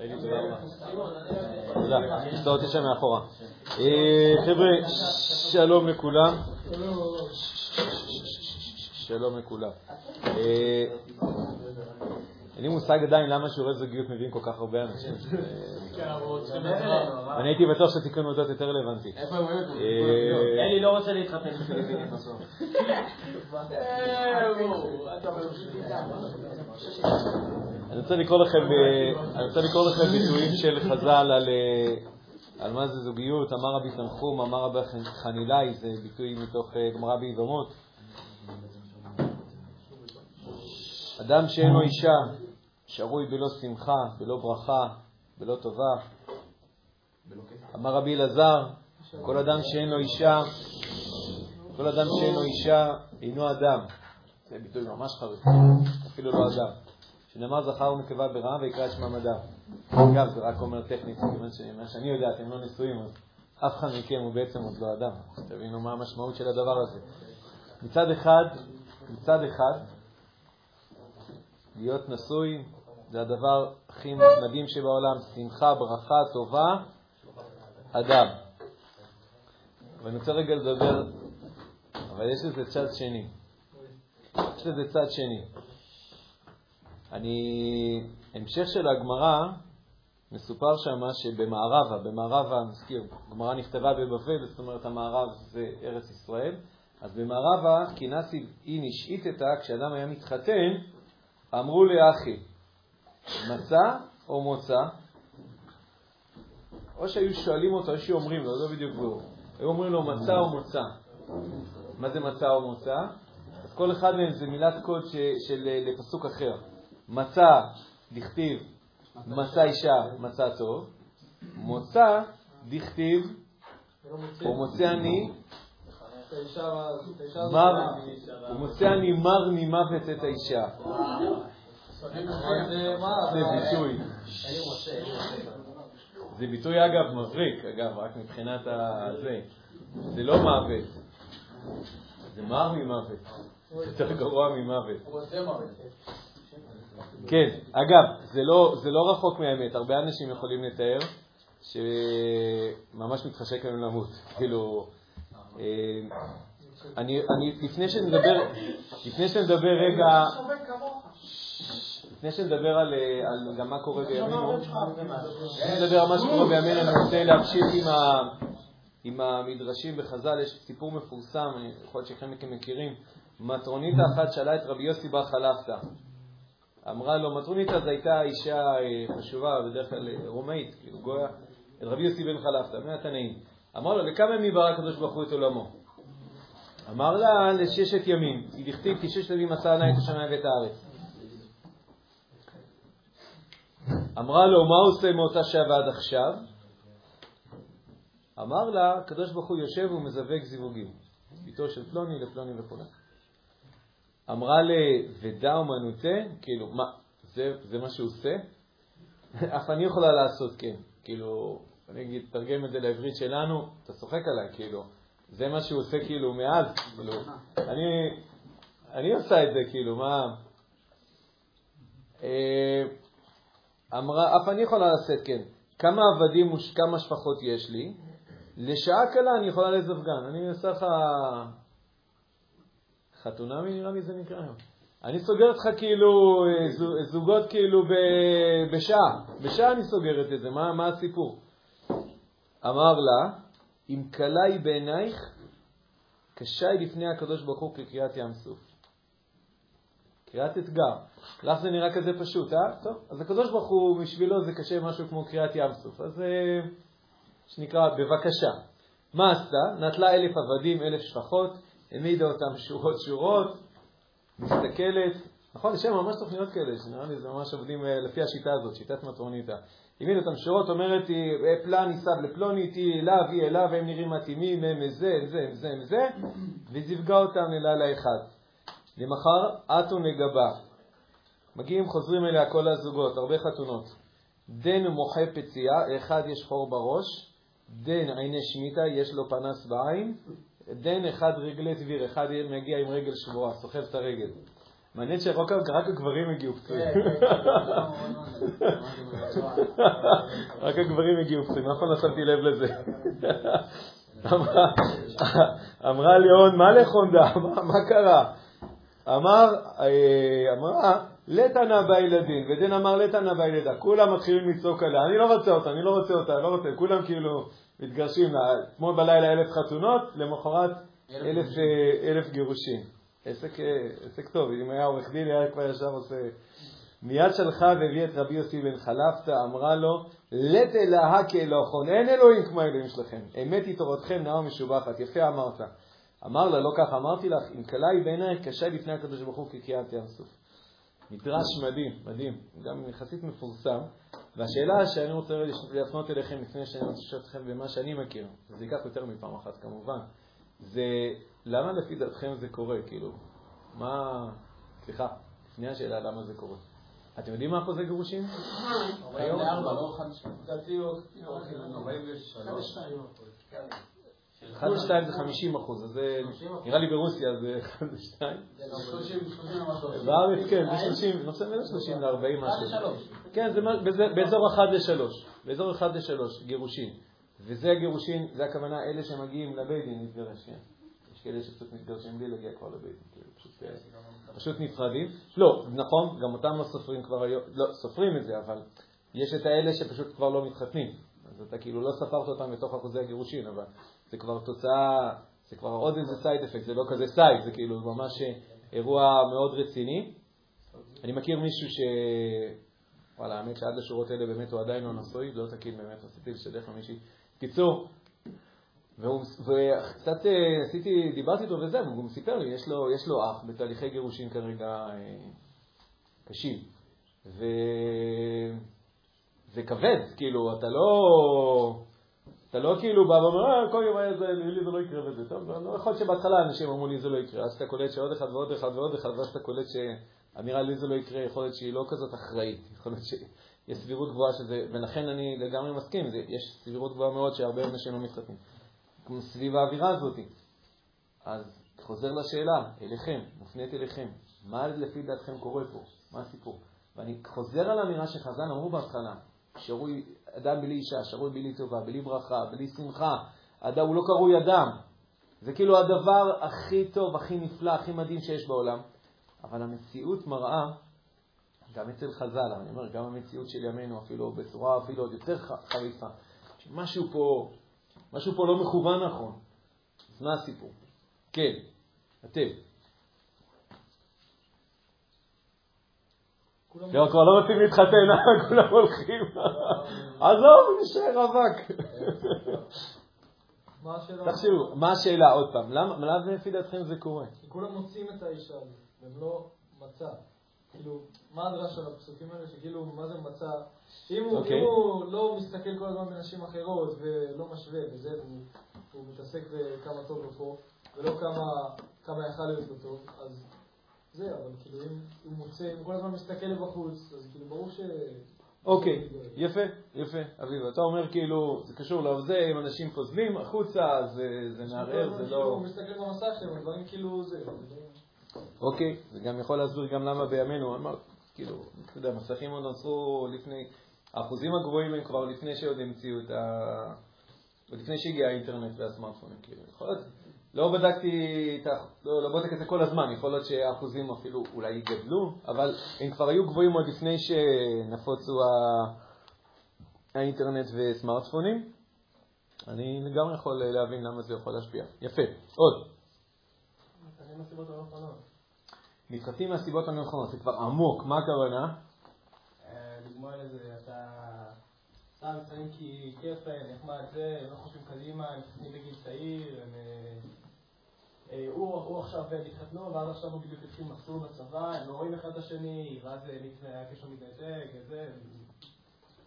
אלי, תודה רבה. תודה, תסתור שם מאחורה. אה, חבר'ה, שלום לכולם. שלום לכולם. אה, אין לי מושג עדיין למה שיעורי זוגיות מביאים כל כך הרבה אנשים. אני הייתי בטוח שתיקון עובדות יותר רלוונטי. איפה הם? אה, אלי לא רוצה להתחתן בפיליפינים בסוף. אני רוצה לקרוא לכם, אה, אני רוצה לקרוא לכם ביטויים של חז"ל על, אה, על מה זה זוגיות. אמר רבי תנחום, אמר רבי חנילאי, זה ביטוי מתוך אה, גמרא ביבמות. אדם שאין לו אישה, שרוי בלא שמחה, בלא ברכה, בלא טובה. אמר רבי אלעזר, כל אדם שאין לו אישה, כל אדם שאין לו אישה אינו אדם. זה ביטוי ממש חריף, אפילו לא אדם. שנאמר זכר ונקבה ברעם ויקרא את שמם אדם. אגב, זה רק אומר טכנית, כיוון שאני יודע, אתם לא נשואים, אז אף אחד מכם הוא בעצם עוד לא אדם. תבינו מה המשמעות של הדבר הזה. מצד אחד, מצד אחד, להיות נשוי זה הדבר הכי מדהים שבעולם, שמחה, ברכה, טובה, אדם. ואני רוצה רגע לדבר, אבל יש לזה צד שני. יש לזה צד שני. אני, המשך של הגמרא, מסופר שם שבמערבה, במערבה, נזכיר, גמרא נכתבה בבבל, זאת אומרת המערב זה ארץ ישראל, אז במערבה, כינסי איניש איתתא, כשאדם היה מתחתן, אמרו לאחי, מצה או מוצא? או שהיו שואלים אותו, או שהיו אומרים לו, לא בדיוק ברור, היו אומרים לו מצה או מוצא. מה זה מצה או מוצא? אז כל אחד מהם זה מילת קוד ש, של לפסוק אחר. מצה, דכתיב, מצא אישה, מצא טוב. מוצא, דכתיב, או מוצא אני, הוא מוצא אני מר ממוות את האישה. זה ביטוי. זה ביטוי, אגב, מבריק, אגב, רק מבחינת הזה. זה לא מוות, זה מר ממוות. זה יותר גרוע ממוות. כן, אגב, זה לא, זה לא רחוק מהאמת. הרבה אנשים יכולים לתאר שממש מתחשק להם למות. כאילו, אה, אני, אני, לפני שנדבר, לפני שנדבר רגע, לפני שנדבר על, על גם מה קורה בימינו, לפני שנדבר על מה שקורה בימינו, אני רוצה להמשיך עם, ה, עם המדרשים בחז"ל. יש סיפור מפורסם, יכול להיות שכם מכם מכירים. מטרונית אחת שאלה את רבי יוסי בר חלפתא. אמרה לו, מטרוניתא זו הייתה אישה חשובה, בדרך כלל רומאית, כאילו גויה, את רבי יוסי בן חלפתא, מהתנאים. אמר לו, לכמה ימים ברא הקדוש ברוך הוא את עולמו? אמר לה, לששת ימים. היא דכתיב כי ששת ימים עשה עיני את השמיים ואת הארץ. אמרה לו, מה עושה מאותה שעה ועד עכשיו? אמר לה, הקדוש ברוך הוא יושב ומזווק זיווגים. ביתו של פלוני לפלוני וכו'. אמרה לי, ודע אומנותה? כאילו, מה, זה, זה מה שהוא עושה? אף אני יכולה לעשות כן. כאילו, אני אגיד, תרגם את זה לעברית שלנו, אתה צוחק עליי, כאילו, זה מה שהוא עושה כאילו מאז, כאילו, אני, אני עושה את זה, כאילו, מה... אה, אמרה, אף אני יכולה לעשות כן. כמה עבדים וכמה שפחות יש לי? לשעה קלה אני יכולה לזווגן. אני עושה לך חתונמי, נראה לי זה נקרא היום. אני סוגר אותך כאילו, זוגות כאילו בשעה. בשעה אני סוגרת את זה, מה, מה הסיפור? אמר לה, אם קלה היא בעינייך, קשה היא לפני הקדוש ברוך הוא כקריאת ים סוף. קריאת אתגר. לך זה נראה כזה פשוט, אה? טוב, אז הקדוש ברוך הוא, בשבילו זה קשה משהו כמו קריאת ים סוף. אז זה שנקרא, בבקשה. מה עשתה? נטלה אלף עבדים, אלף שפחות, העמידה אותם שורות שורות, מסתכלת, נכון, יש ממש תוכניות כאלה, שנראה לי זה ממש עובדים לפי השיטה הזאת, שיטת מטרוניתא. העמידה אותם שורות, אומרת, פלני סב לפלוני, תהי אליו, היא אליו, הם נראים מתאימים, הם זה, הם זה, הם זה, הם זה, וזיווגה אותם ללילה אחד. למחר, אתו נגבה. מגיעים, חוזרים אליה כל הזוגות, הרבה חתונות. דן מוחה פציעה, אחד יש חור בראש, דן עיני שמיטה, יש לו פנס בעין, דן אחד רגלי דביר, אחד מגיע עם רגל שבורה, סוחב את הרגל. מעניין שרק הגברים הגיעו פצועים. רק הגברים הגיעו פצועים, אף פעם לא שמתי לב לזה. אמרה ליאון, מה לחונדה? מה קרה? אמר, אה, אמרה, לתנה בילדין, ודין אמר לתנה בילדה, כולם מתחילים לצעוק עליה, אני לא רוצה אותה, אני לא רוצה אותה, לא רוצה, כולם כאילו מתגרשים, אתמול בלילה אלף חתונות, למחרת אלף, אה, אלף גירושים. עסק, אה, עסק טוב, אם היה עורך דין, היה כבר ישר עושה... מיד שלחה והביא את רבי יוסי בן חלפתא, אמרה לו, לת אלוהה כאלוהון, אין אלוהים כמו האלוהים שלכם, אמת היא תורתכם נאה ומשובחת, יפה אמרת. אמר לה, לא כך אמרתי לך, אם קלה היא בעינייך, קשה לפני הקדוש ברוך הוא כקריאת ים סוף. מדרש מדהים, מדהים, גם יחסית מפורסם, והשאלה שאני רוצה להפנות אליכם לפני שאני רוצה לשאול אתכם במה שאני מכיר, זה ייקח יותר מפעם אחת כמובן, זה למה לפי דעתכם זה קורה, כאילו, מה, סליחה, לפני השאלה למה זה קורה. אתם יודעים מה אחוזי גירושים? 44, לא 50. 1 ו-2 זה 50 אחוז, אז זה נראה לי ברוסיה זה 1 ו-2. בארץ כן, זה 30, נושא בין 30 ל-40 משהו. כן, זה באזור 1 ל-3, באזור 1 ל-3, גירושין. וזה הגירושין, זה הכוונה אלה שמגיעים לבית דין להתגרש, כן. יש כאלה שקצת מתגרשים בלי להגיע כבר לבית דין, כאילו, פשוט נפרדים. לא, נכון, גם אותם לא סופרים כבר היום, לא, סופרים את זה, אבל יש את האלה שפשוט כבר לא מתחתנים. אז אתה כאילו לא ספרת אותם בתוך אחוזי הגירושין, אבל זה כבר תוצאה, זה כבר עוד איזה side effect, זה לא כזה side, זה כאילו ממש אירוע מאוד רציני. אני מכיר מישהו ש... וואלה, האמת שעד לשורות האלה באמת הוא עדיין לא נשוי, לא תקין באמת, רציתי לשדך למישהי. קיצור, וקצת אה, עשיתי, דיברתי איתו וזה, והוא גם סיפר לי, יש לו, יש לו אח בתהליכי גירושין כרגע אה, קשים. וזה כבד, כאילו, אתה לא... אתה לא כאילו בא ואומר, אה, כל יום היה זה, לי זה לא יקרה וזה. טוב, לא, לא יכול להיות שבהתחלה אנשים אמרו לי זה לא יקרה, אז אתה קולט שעוד אחד ועוד אחד ועוד אחד, ואז אתה קולט שאמירה לי זה לא יקרה, יכול להיות שהיא לא כזאת אחראית, יכול להיות שיש סבירות גבוהה שזה, ולכן אני לגמרי מסכים, זה, יש סבירות גבוהה מאוד שהרבה אנשים לא מתחתנים. סביב האווירה הזאת. אז חוזר לשאלה, אליכם, מופנית אליכם, מה לפי דעתכם קורה פה? מה הסיפור? ואני חוזר על האמירה שחז"ל אמרו בהתחלה, שרוי אדם בלי אישה, שרוי בלי טובה, בלי ברכה, בלי שמחה, אדם, הוא לא קרוי אדם. זה כאילו הדבר הכי טוב, הכי נפלא, הכי מדהים שיש בעולם. אבל המציאות מראה, גם אצל חז"ל, אני אומר, גם המציאות של ימינו, אפילו בצורה אפילו עוד יותר חריפה, שמשהו פה, משהו פה לא מכוון נכון. אז מה הסיפור? כן, אתם. לא, כבר לא רוצים להתחתן, כולם הולכים. עזוב, נשאר רווק. תחשבו, מה השאלה עוד פעם? למה לפי דעתכם זה קורה? כי כולם מוצאים את האישה הזאת, והם לא מצא. כאילו, מה הדרש של הפסוקים האלה, שכאילו, מה זה מצא? אם הוא אוקיי. לא מסתכל כל הזמן בנשים אחרות ולא משווה וזה, והוא מתעסק בכמה טוב לו פה, ולא כמה יכל להיות לו טוב, אז זה, אבל כאילו אם הוא מוצא, אם כל הזמן מסתכל לבחוץ, אז כאילו ברור ש... אוקיי, יפה, יפה, אביב. אתה אומר כאילו, זה קשור לזה, אם אנשים פוזלים החוצה, זה מערער, זה לא... הוא מסתכל במסך שלהם, דברים כאילו זה... אוקיי, זה גם יכול להסביר גם למה בימינו, אמרת, כאילו, אתה יודע, מסכים עוד נוצרו לפני, האחוזים הגבוהים הם כבר לפני שעוד המציאו את ה... לפני שהגיע האינטרנט והסמארטפונים, כאילו, יכול להיות לא בדקתי, לא, לא בודק את זה כל הזמן, יכול להיות שהאחוזים אפילו אולי גדלו, אבל הם כבר היו גבוהים עוד לפני שנפוצו האינטרנט וסמארטפונים. אני לגמרי יכול להבין למה זה יכול להשפיע. יפה. עוד. מתחתנים מהסיבות הנכונות, זה כבר עמוק, מה הכוונה? אה, דוגמה לזה, אתה סתם מתחתנים כי כיף להם, נחמד זה, הם לא חושבים קדימה, הם מתחתנים בגיל צעיר, הם אה, אה, הוא עכשיו התחתנו, ואז עכשיו הוא בדיוק התחיל מסלול בצבא, הם לא רואים אחד את השני, ואז הקשר מתנתק, וזה,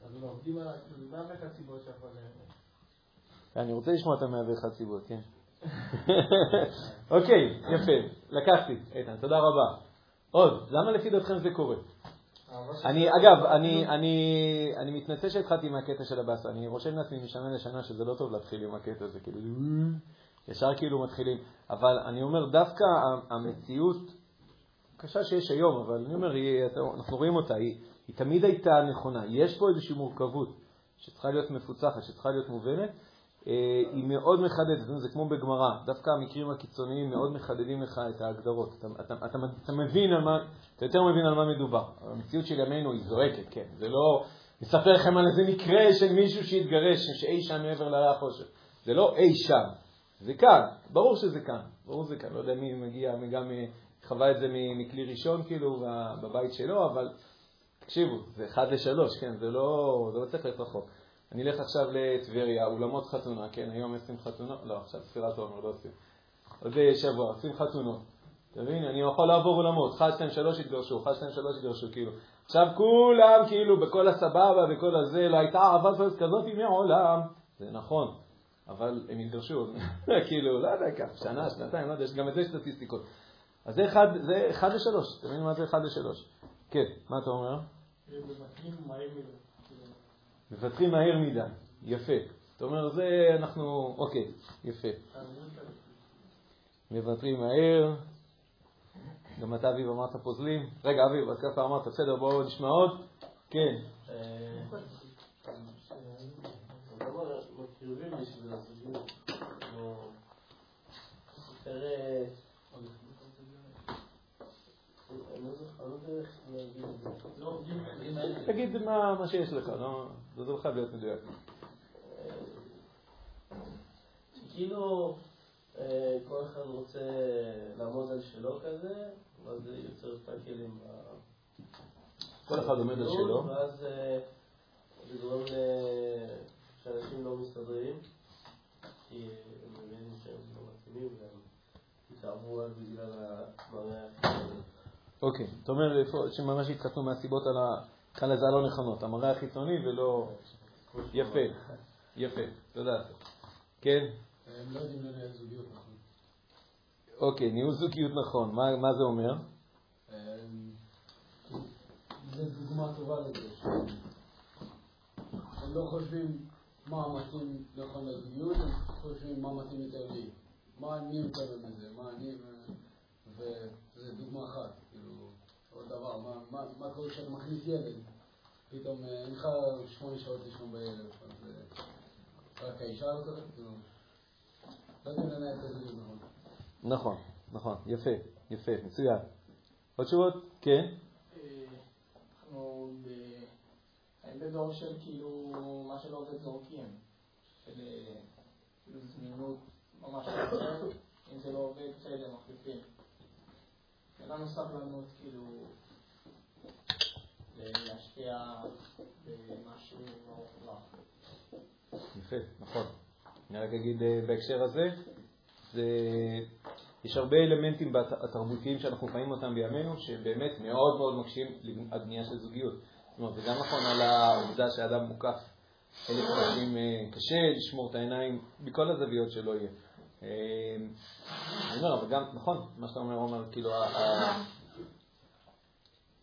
אז הם עובדים על מאה ואחת סיבות שיכול... אני רוצה לשמוע את המאה ואחת סיבות, כן. אוקיי, יפה, לקחתי, איתן, תודה רבה. עוד, למה לפי דעתכם זה קורה? אני, אגב, אני, אני, אני מתנצל שהתחלתי עם הקטע של הבאסה, אני רושם לעצמי משנה לשנה שזה לא טוב להתחיל עם הקטע הזה, כאילו, ישר כאילו מתחילים. אבל אני אומר, דווקא המציאות קשה שיש היום, אבל אני אומר, היא, אנחנו רואים אותה, היא, היא תמיד הייתה נכונה. יש פה איזושהי מורכבות שצריכה להיות מפוצחת, שצריכה להיות מובנת. אה, היא מאוד מחדדת, זה כמו בגמרא, דווקא המקרים הקיצוניים מאוד מחדדים לך את ההגדרות. אתה, אתה, אתה, אתה מבין על מה, אתה יותר מבין על מה מדובר. המציאות של ימינו היא זועקת, כן. זה לא, נספר לכם על איזה מקרה של מישהו שהתגרש, שאי שם מעבר להרי החושך. זה לא אי שם, זה כאן, ברור שזה כאן, ברור שזה כאן. לא יודע מי מגיע, מי גם חווה את זה מכלי ראשון, כאילו, בבית שלו, אבל תקשיבו, זה אחד לשלוש, כן, זה לא, זה לא צריך להיות רחוק. אני אלך עכשיו לטבריה, אולמות חתונה, כן, היום עושים חתונות, לא, עכשיו ספירת עומר, לא עושים. עוד שבוע, עושים חתונות. אתה מבין? אני יכול לעבור אולמות, 1, 2, 3 התגרשו, 1, 2, 3 התגרשו, כאילו. עכשיו כולם, כאילו, בכל הסבבה, בכל הזה, לא הייתה אהבת כזאת מעולם. זה נכון, אבל הם התגרשו, כאילו, לא יודע ככה, שנה, שנתיים, לא יודע, יש גם את זה סטטיסטיקות. אז זה אחד, זה אחד לשלוש, אתה מבין מה זה אחד לשלוש? כן, מה אתה אומר? מוותרים מהר מדי, יפה. אתה אומר, זה אנחנו, אוקיי, יפה. מוותרים מהר. גם אתה, אביב, אמרת פוזלים. רגע, אביב, אז ככה אמרת, בסדר, בואו נשמע עוד. כן. תגיד מה שיש לך, זה לא חייב להיות מדויק. כאילו כל אחד רוצה לעמוד על שלו כזה, ואז זה יוצר פאקלים כל אחד עומד על שלו. ואז זה גורם שאנשים לא מסתדרים, כי הם מבינים שהם לא מתאימים והם התאהבו רק בגלל המראה אוקיי, זאת אומרת שממש התחתנו מהסיבות על ה... קרא לזה הלא נכונות, המראה החיצוני ולא... יפה, יפה, תודה. כן? הם לא יודעים לנהל זוגיות נכון. אוקיי, ניהול זוגיות נכון, מה זה אומר? זה דוגמה טובה לזה, הם לא חושבים מה מתאים נכון לזוגיות, הם חושבים מה מתאים יותר לי. מה אני מקבל מזה, מה אני... וזו דוגמה אחת, כאילו, עוד דבר, מה, מה, מה קורה כשאתה מכניס ילד, פתאום אין לך שמונה שעות לישון בערב, אז רק האישה לוקחת, כאילו, לא יודעים לנהל את הזוגיות נכון. נכון, נכון, יפה, יפה, מצוין. עוד תשובות? כן. אנחנו בדור של כאילו, מה שלא עובד זורקים, של כאילו זמינות ממש אם זה לא עובד, בסדר, מחליפים. אין לנו סבלנות כאילו להשקיע במשהו לא יפה, נכון. אני רק אגיד בהקשר הזה, זה, יש הרבה אלמנטים התרבותיים שאנחנו חיים אותם בימינו, שבאמת מאוד מאוד מקשים על בנייה של זוגיות. אומרת, זה גם נכון על העובדה שאדם מוקף אלף פעמים קשה לשמור את העיניים מכל הזוויות שלא יהיה. אני אומר, אבל גם, נכון, מה שאתה אומר, אומר, כאילו,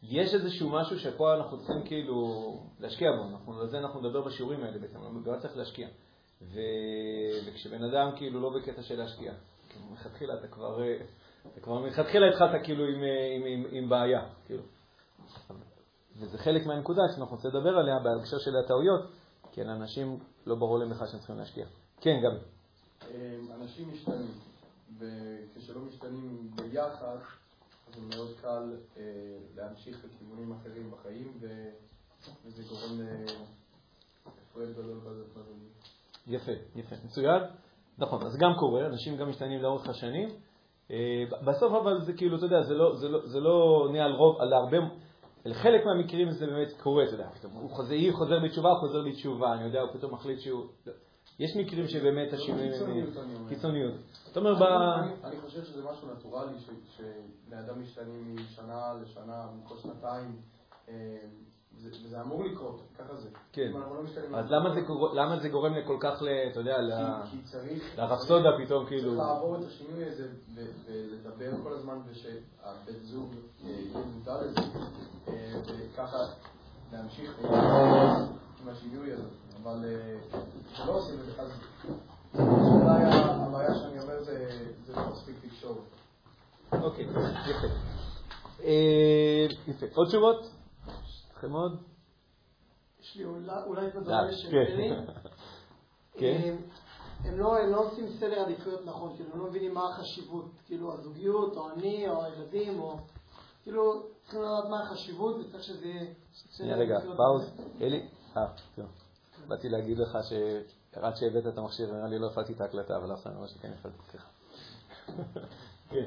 יש איזשהו משהו שפה אנחנו צריכים כאילו להשקיע בו, על זה אנחנו נדבר בשיעורים האלה בעצם, אבל צריך להשקיע. ו... וכשבן אדם כאילו לא בקטע של להשקיע, כאילו מלכתחילה אתה כבר, אתה כבר מלכתחילה התחלת כאילו עם, עם, עם, עם בעיה, כאילו. וזה חלק מהנקודה שאנחנו רוצים לדבר עליה בהקשר של הטעויות, כי לאנשים לא ברור להם בכלל שהם צריכים להשקיע. כן, גבי. אנשים משתנים, וכשלא משתנים ביחד, אז מאוד קל אה, להמשיך לכיוונים אחרים בחיים, וזה גורם להפרד גדול בזמן. יפה, יפה, מצוין. נכון, אז גם קורה, אנשים גם משתנים לאורך השנים. אה, בסוף אבל זה כאילו, אתה יודע, זה לא, זה לא, זה לא נהיה על רוב, על הרבה, לחלק מהמקרים זה באמת קורה, אתה יודע, פתאום הוא חוזר, היא חוזר בתשובה, הוא חוזר בתשובה, אני יודע, הוא פתאום מחליט שהוא... יש מקרים שבאמת השינויים הם קיצוניות. זאת אומרת, אני חושב שזה משהו נטורלי, שבני אדם משתנים משנה לשנה, מכל שנתיים. אה, וזה אמור לקרות, ככה זה. כן. לא אז למה זה גורם לכל כך, אתה יודע, לרפסודה פתאום, כאילו... צריך לעבור את השינוי הזה ולדבר כל הזמן ושהבן זוג אה, יהיה מודע לזה, אה, וככה להמשיך עם השינוי הזה. אבל לא עושים את זה, אז הבעיה שאני אומר זה לא מספיק תקשורת. אוקיי, יפה. אה, יפה. עוד תשובות? לכם עוד? יש לי אולי- את הדבר אה, כן. בני. כן. הם לא הם לא עושים סדר עדיפויות נכון, כאילו, הם לא מבינים מה החשיבות, כאילו, הזוגיות, או אני, או הילדים, או... כאילו, צריכים לדעת מה החשיבות, וצריך שזה יהיה... שנייה רגע, פאוז. אלי? אה, טוב. באתי להגיד לך שעד שהבאת את המכשיר, נראה לי לא הפעלתי את ההקלטה, אבל עכשיו אני רואה שכן הפעלתי. סליחה. כן.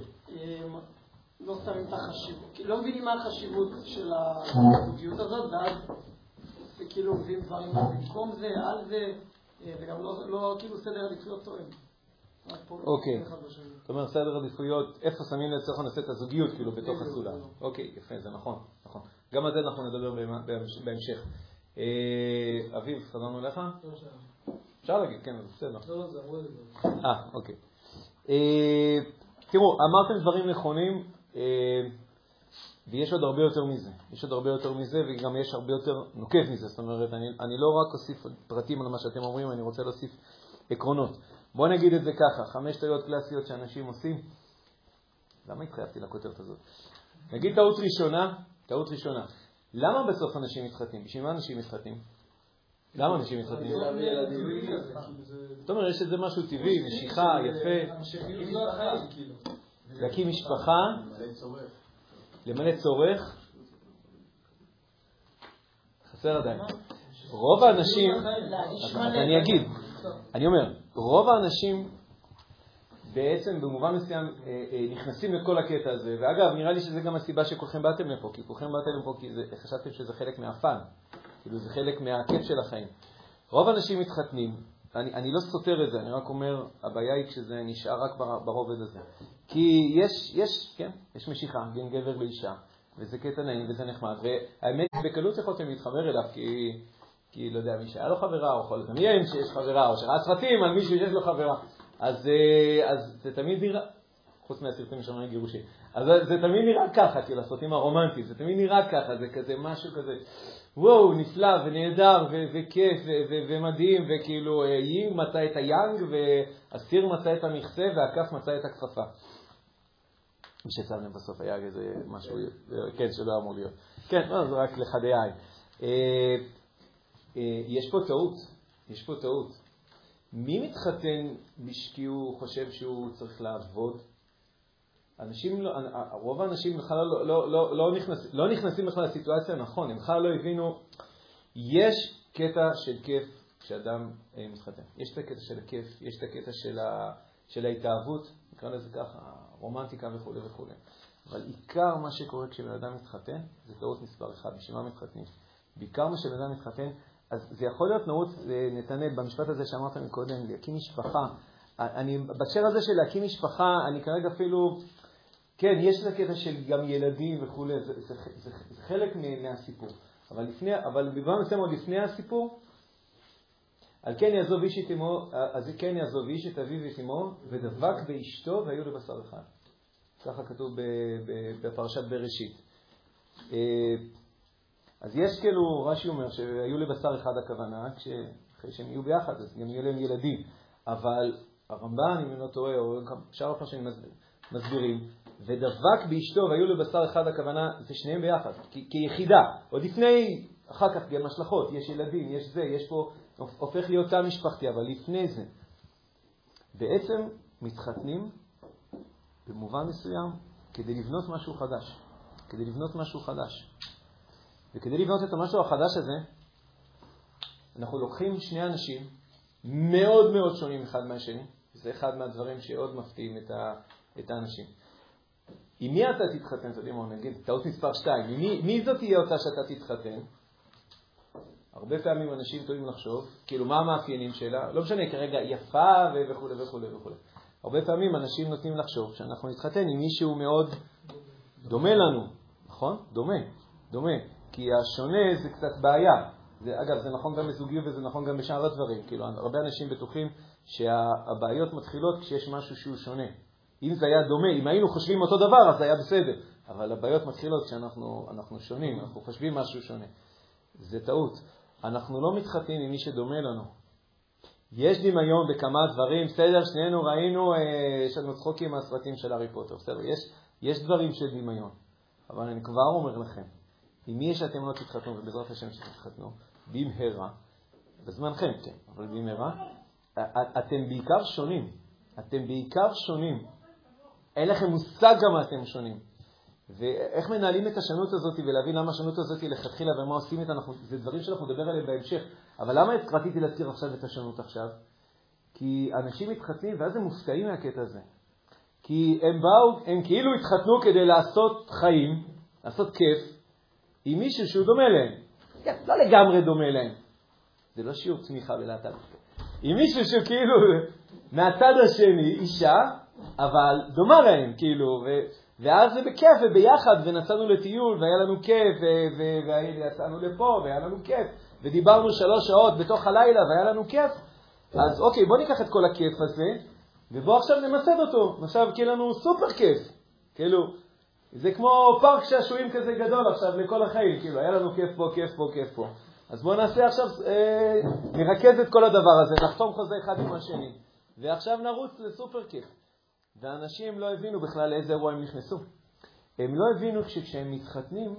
לא שמים את החשיבות, כאילו, לא מבינים מה החשיבות של הזוגיות הזאת, ואז זה כאילו מביאים דברים במקום זה, על זה, אה, וגם לא- לא כאילו סדר עדיפויות פה אוקיי. זאת אומרת, סדר עדיפויות, איפה שמים לצורך הנושא את הזוגיות, כאילו, בתוך הסולם. אוקיי, יפה, זה נכון, נכון. גם על זה אנחנו נדבר בהמ- בהמש- בהמשך. אה, אביב, חזרנו אליך? לא שם. אפשר להגיד, כן, בסדר. לא, לא, זה אמרו לי. אה, אוקיי. אה, תראו, אמרתם דברים נכונים, אה, ויש עוד הרבה יותר מזה. יש עוד הרבה יותר מזה, וגם יש הרבה יותר נוקב מזה. זאת אומרת, אני, אני לא רק אוסיף פרטים על מה שאתם אומרים, אני רוצה להוסיף עקרונות. בואו נגיד את זה ככה, חמש טעויות קלאסיות שאנשים עושים. למה התחייבתי לכותרת הזאת? נגיד טעות ראשונה, טעות ראשונה. למה בסוף אנשים מתחתנים? בשביל מה אנשים מתחתנים? למה אנשים מתחתנים? זאת אומרת, יש איזה משהו טבעי, משיכה, יפה. להקים משפחה. למלא צורך. חסר עדיין. רוב האנשים, אני אגיד, אני אומר, רוב האנשים בעצם במובן מסוים אה, אה, נכנסים לכל הקטע הזה, ואגב, נראה לי שזה גם הסיבה שכולכם באתם לפה, כי כולכם באתם לפה כי חשבתם שזה חלק מהפאן, כאילו זה חלק מהכיף של החיים. רוב האנשים מתחתנים, אני, אני לא סותר את זה, אני רק אומר, הבעיה היא כשזה נשאר רק בר- ברובד הזה. כי יש, יש, כן, יש משיכה בין גבר לאישה, וזה קטע נעים וזה נחמד, והאמת, בקלות יכולתם להתחבר אליו, כי, כי לא יודע, מי שהיה לו חברה, או יכול לדמיין שיש חברה, או שראה סרטים על מישהו שיש לו חברה, אז, אה, אז זה תמיד נראה, חוץ מהסרטים של גירושים, אז זה, תמיד נראה ככה, כאילו, הסרטים הרומנטיים, זה תמיד נראה ככה, זה כזה משהו כזה, וואו, נפלא ונהדר וכיף ומדהים, וכאילו, אה, יינג מצא את היאנג, והסיר מצא את המכסה, והכף מצא את הכפפה. מי לב בסוף היה איזה משהו, כן, שלא אמור להיות. כן, לא, זה רק לחדי עין. אה, אה, יש פה טעות, יש פה טעות. מי מתחתן כי הוא חושב שהוא צריך לעבוד? אנשים, לא, רוב האנשים בכלל לא, לא, לא, לא, נכנס, לא נכנסים בכלל לסיטואציה הנכון, הם בכלל לא הבינו. יש קטע של כיף כשאדם אה, מתחתן. יש את הקטע של הכיף, יש את הקטע של, ה, של ההתאהבות, נקרא לזה ככה, רומנטיקה וכו' וכו'. אבל עיקר מה שקורה כשבן אדם מתחתן, זה טעות מספר אחד, בשביל מה מתחתנים? בעיקר מה שבן אדם מתחתן, אז זה יכול להיות נעוץ, אה, נתנאל, במשפט הזה שאמרת מקודם, להקים משפחה. אני, בהקשר הזה של להקים משפחה, אני כרגע אפילו, כן, יש את הקטע של גם ילדים וכולי, זה, זה, זה, זה חלק מהסיפור. אבל, לפני, אבל במובן מסוים עוד לפני הסיפור, על כן יעזוב איש את אמו, אז כן יעזוב איש את אביו ואת אמו, ודבק באשתו והיו לבשר אחד. ככה כתוב בפרשת בראשית. אה, אז יש כאילו, רש"י אומר שהיו לבשר אחד הכוונה, אחרי שהם יהיו ביחד, אז גם יהיו להם ילדים. אבל הרמב"ן, אם אני לא טועה, או שאר הפרשנים מסביר- מסבירים, ודבק באשתו והיו לבשר אחד הכוונה, זה שניהם ביחד, כ- כיחידה. עוד לפני, אחר כך גם השלכות, יש ילדים, יש זה, יש פה, הופך להיות תא משפחתי, אבל לפני זה. בעצם מתחתנים במובן מסוים כדי לבנות משהו חדש. כדי לבנות משהו חדש. וכדי לבנות את המשהו החדש הזה, אנחנו לוקחים שני אנשים מאוד מאוד שונים אחד מהשני, זה אחד מהדברים שעוד מפתיעים את, ה, את האנשים. עם מי אתה תתחתן? אתה יודע מה, נגיד, טעות מספר 2, מי, מי זאת תהיה אותה שאתה תתחתן? הרבה פעמים אנשים טועים לחשוב, כאילו מה המאפיינים שלה, לא משנה כרגע יפה וכו' וכו' וכו'. הרבה פעמים אנשים נוטים לחשוב שאנחנו נתחתן עם מישהו מאוד דומה לנו, נכון? דומה, דומה. כי השונה זה קצת בעיה. זה, אגב, זה נכון גם בזוגיות וזה נכון גם בשאר הדברים. כאילו, הרבה אנשים בטוחים שהבעיות מתחילות כשיש משהו שהוא שונה. אם זה היה דומה, אם היינו חושבים אותו דבר, אז זה היה בסדר. אבל הבעיות מתחילות כשאנחנו אנחנו שונים, אנחנו חושבים משהו שונה. זה טעות. אנחנו לא מתחתנים עם מי שדומה לנו. יש דמיון בכמה דברים, בסדר, שנינו ראינו, אה, יש לנו צחוקים מהסרטים של הארי פוטר, בסדר, יש, יש דברים של דמיון. אבל אני כבר אומר לכם, עם מי שאתם לא תתחתנו, ובעזרת השם שתתחתנו, במהרה, בזמנכם, כן, אבל במהרה, אתם בעיקר שונים. אתם בעיקר שונים. אין לכם מושג כמה אתם שונים. ואיך מנהלים את השונות הזאת ולהבין למה השונות הזאת היא לכתחילה ומה עושים איתה, זה דברים שאנחנו נדבר עליהם בהמשך. אבל למה רציתי להזכיר עכשיו את השונות עכשיו? כי אנשים מתחתנים ואז הם מופתעים מהקטע הזה. כי הם באו, הם כאילו התחתנו כדי לעשות חיים, לעשות כיף, עם מישהו שהוא דומה להם. כן, לא לגמרי דומה להם. זה לא שיעור צמיחה בלהט"ב. עם מישהו שהוא כאילו מהצד השני, אישה, אבל דומה להם, כאילו, ו, ואז זה בכיף וביחד, ונסענו לטיול, והיה לנו כיף, ויצאנו לפה, והיה לנו כיף, ודיברנו שלוש שעות בתוך הלילה, והיה לנו כיף. אז אוקיי, בוא ניקח את כל הכיף הזה, ובוא עכשיו נמסד אותו. עכשיו כי לנו סופר כיף. כאילו, זה כמו פארק שעשועים כזה גדול עכשיו לכל החיים, כאילו, היה לנו כיף פה, כיף פה, כיף פה. אז בואו נעשה עכשיו, אה, נרכז את כל הדבר הזה, נחתום חוזה אחד עם השני, ועכשיו נרוץ לסופר כיף. ואנשים לא הבינו בכלל לאיזה אירוע הם נכנסו. הם לא הבינו שכשהם מתחתנים,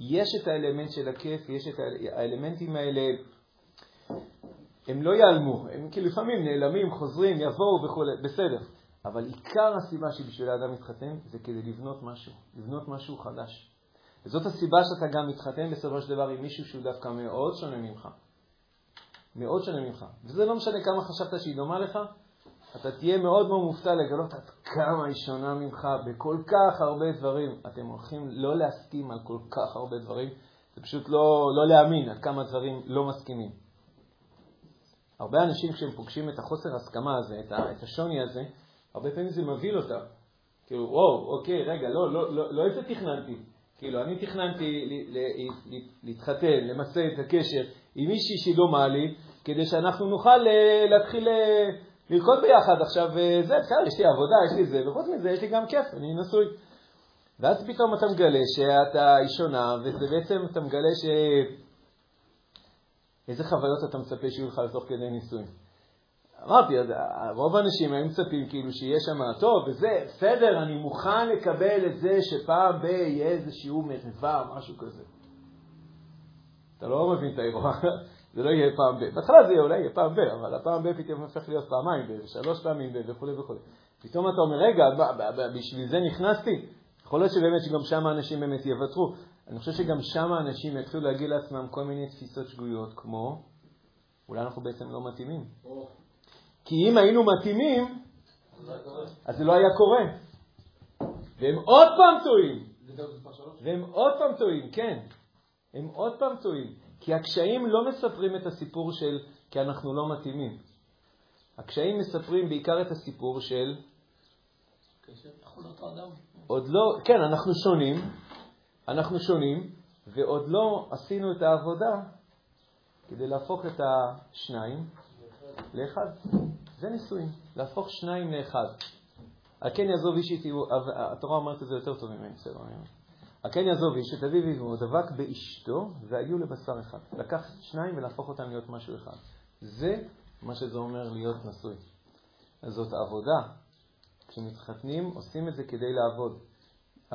יש את האלמנט של הכיף, יש את האלמנטים האלה, הם לא ייעלמו, הם כאילו לפעמים נעלמים, חוזרים, יבואו וכו', בסדר. אבל עיקר הסיבה שבשביל האדם מתחתן זה כדי לבנות משהו, לבנות משהו חדש. וזאת הסיבה שאתה גם מתחתן בסופו של דבר עם מישהו שהוא דווקא מאוד שונה ממך. מאוד שונה ממך. וזה לא משנה כמה חשבת שהיא דומה לך, אתה תהיה מאוד מאוד מופתע לגלות עד כמה היא שונה ממך בכל כך הרבה דברים. אתם הולכים לא להסכים על כל כך הרבה דברים, זה פשוט לא, לא להאמין עד כמה דברים לא מסכימים. הרבה אנשים כשהם פוגשים את החוסר הסכמה הזה, את השוני הזה, הרבה פעמים זה מבהיל אותם. כאילו, וואו, אוקיי, רגע, לא, לא, לא, לא איזה תכננתי. כאילו, אני תכננתי להתחתן, למסד את הקשר עם מישהי שהיא דומה לי, כדי שאנחנו נוכל אה, להתחיל אה, לרקוד ביחד עכשיו, אה, זה, בסדר, יש לי עבודה, יש לי זה, וחוץ מזה יש לי גם כיף, אני נשוי. ואז פתאום אתה מגלה שאתה איש שונה, וזה בעצם, אתה מגלה ש... איזה חוויות אתה מצפה שיהיו לך לתוך כדי נישואים. אמרתי, רוב האנשים היו מצפים כאילו שיהיה שם טוב, וזה, בסדר, אני מוכן לקבל את זה שפעם ב- יהיה איזה שיעור מריבה, משהו כזה. אתה לא מבין את האירוע, זה לא יהיה פעם ב. בהתחלה זה יהיה אולי יהיה פעם ב, אבל הפעם ב פתאום הופך להיות פעמיים ב, ושלוש פעמים ב, וכו' וכו'. פתאום אתה אומר, רגע, בשביל זה נכנסתי? יכול להיות שבאמת שגם שם האנשים באמת יוותרו. אני חושב שגם שם האנשים יתחילו להגיע לעצמם כל מיני תפיסות שגויות, כמו, אולי אנחנו בעצם לא מתאימים. כי אם היינו מתאימים, אז זה לא היה קורה. והם עוד פעם טועים. והם עוד פעם טועים, כן. הם עוד פעם טועים. כי הקשיים לא מספרים את הסיפור של כי אנחנו לא מתאימים. הקשיים מספרים בעיקר את הסיפור של... עוד לא, כן, אנחנו שונים, אנחנו שונים, ועוד לא עשינו את העבודה כדי להפוך את השניים לאחד. זה נישואים, להפוך שניים לאחד. על כן יעזוב איש איתי, התורה אומרת את זה יותר טוב ממני, בסדר, כן יעזוב איש את אביו ואמו, דבק באשתו, והיו לבשר אחד. לקח שניים ולהפוך אותם להיות משהו אחד. זה מה שזה אומר להיות נשוי. אז זאת עבודה. כשמתחתנים, עושים את זה כדי לעבוד.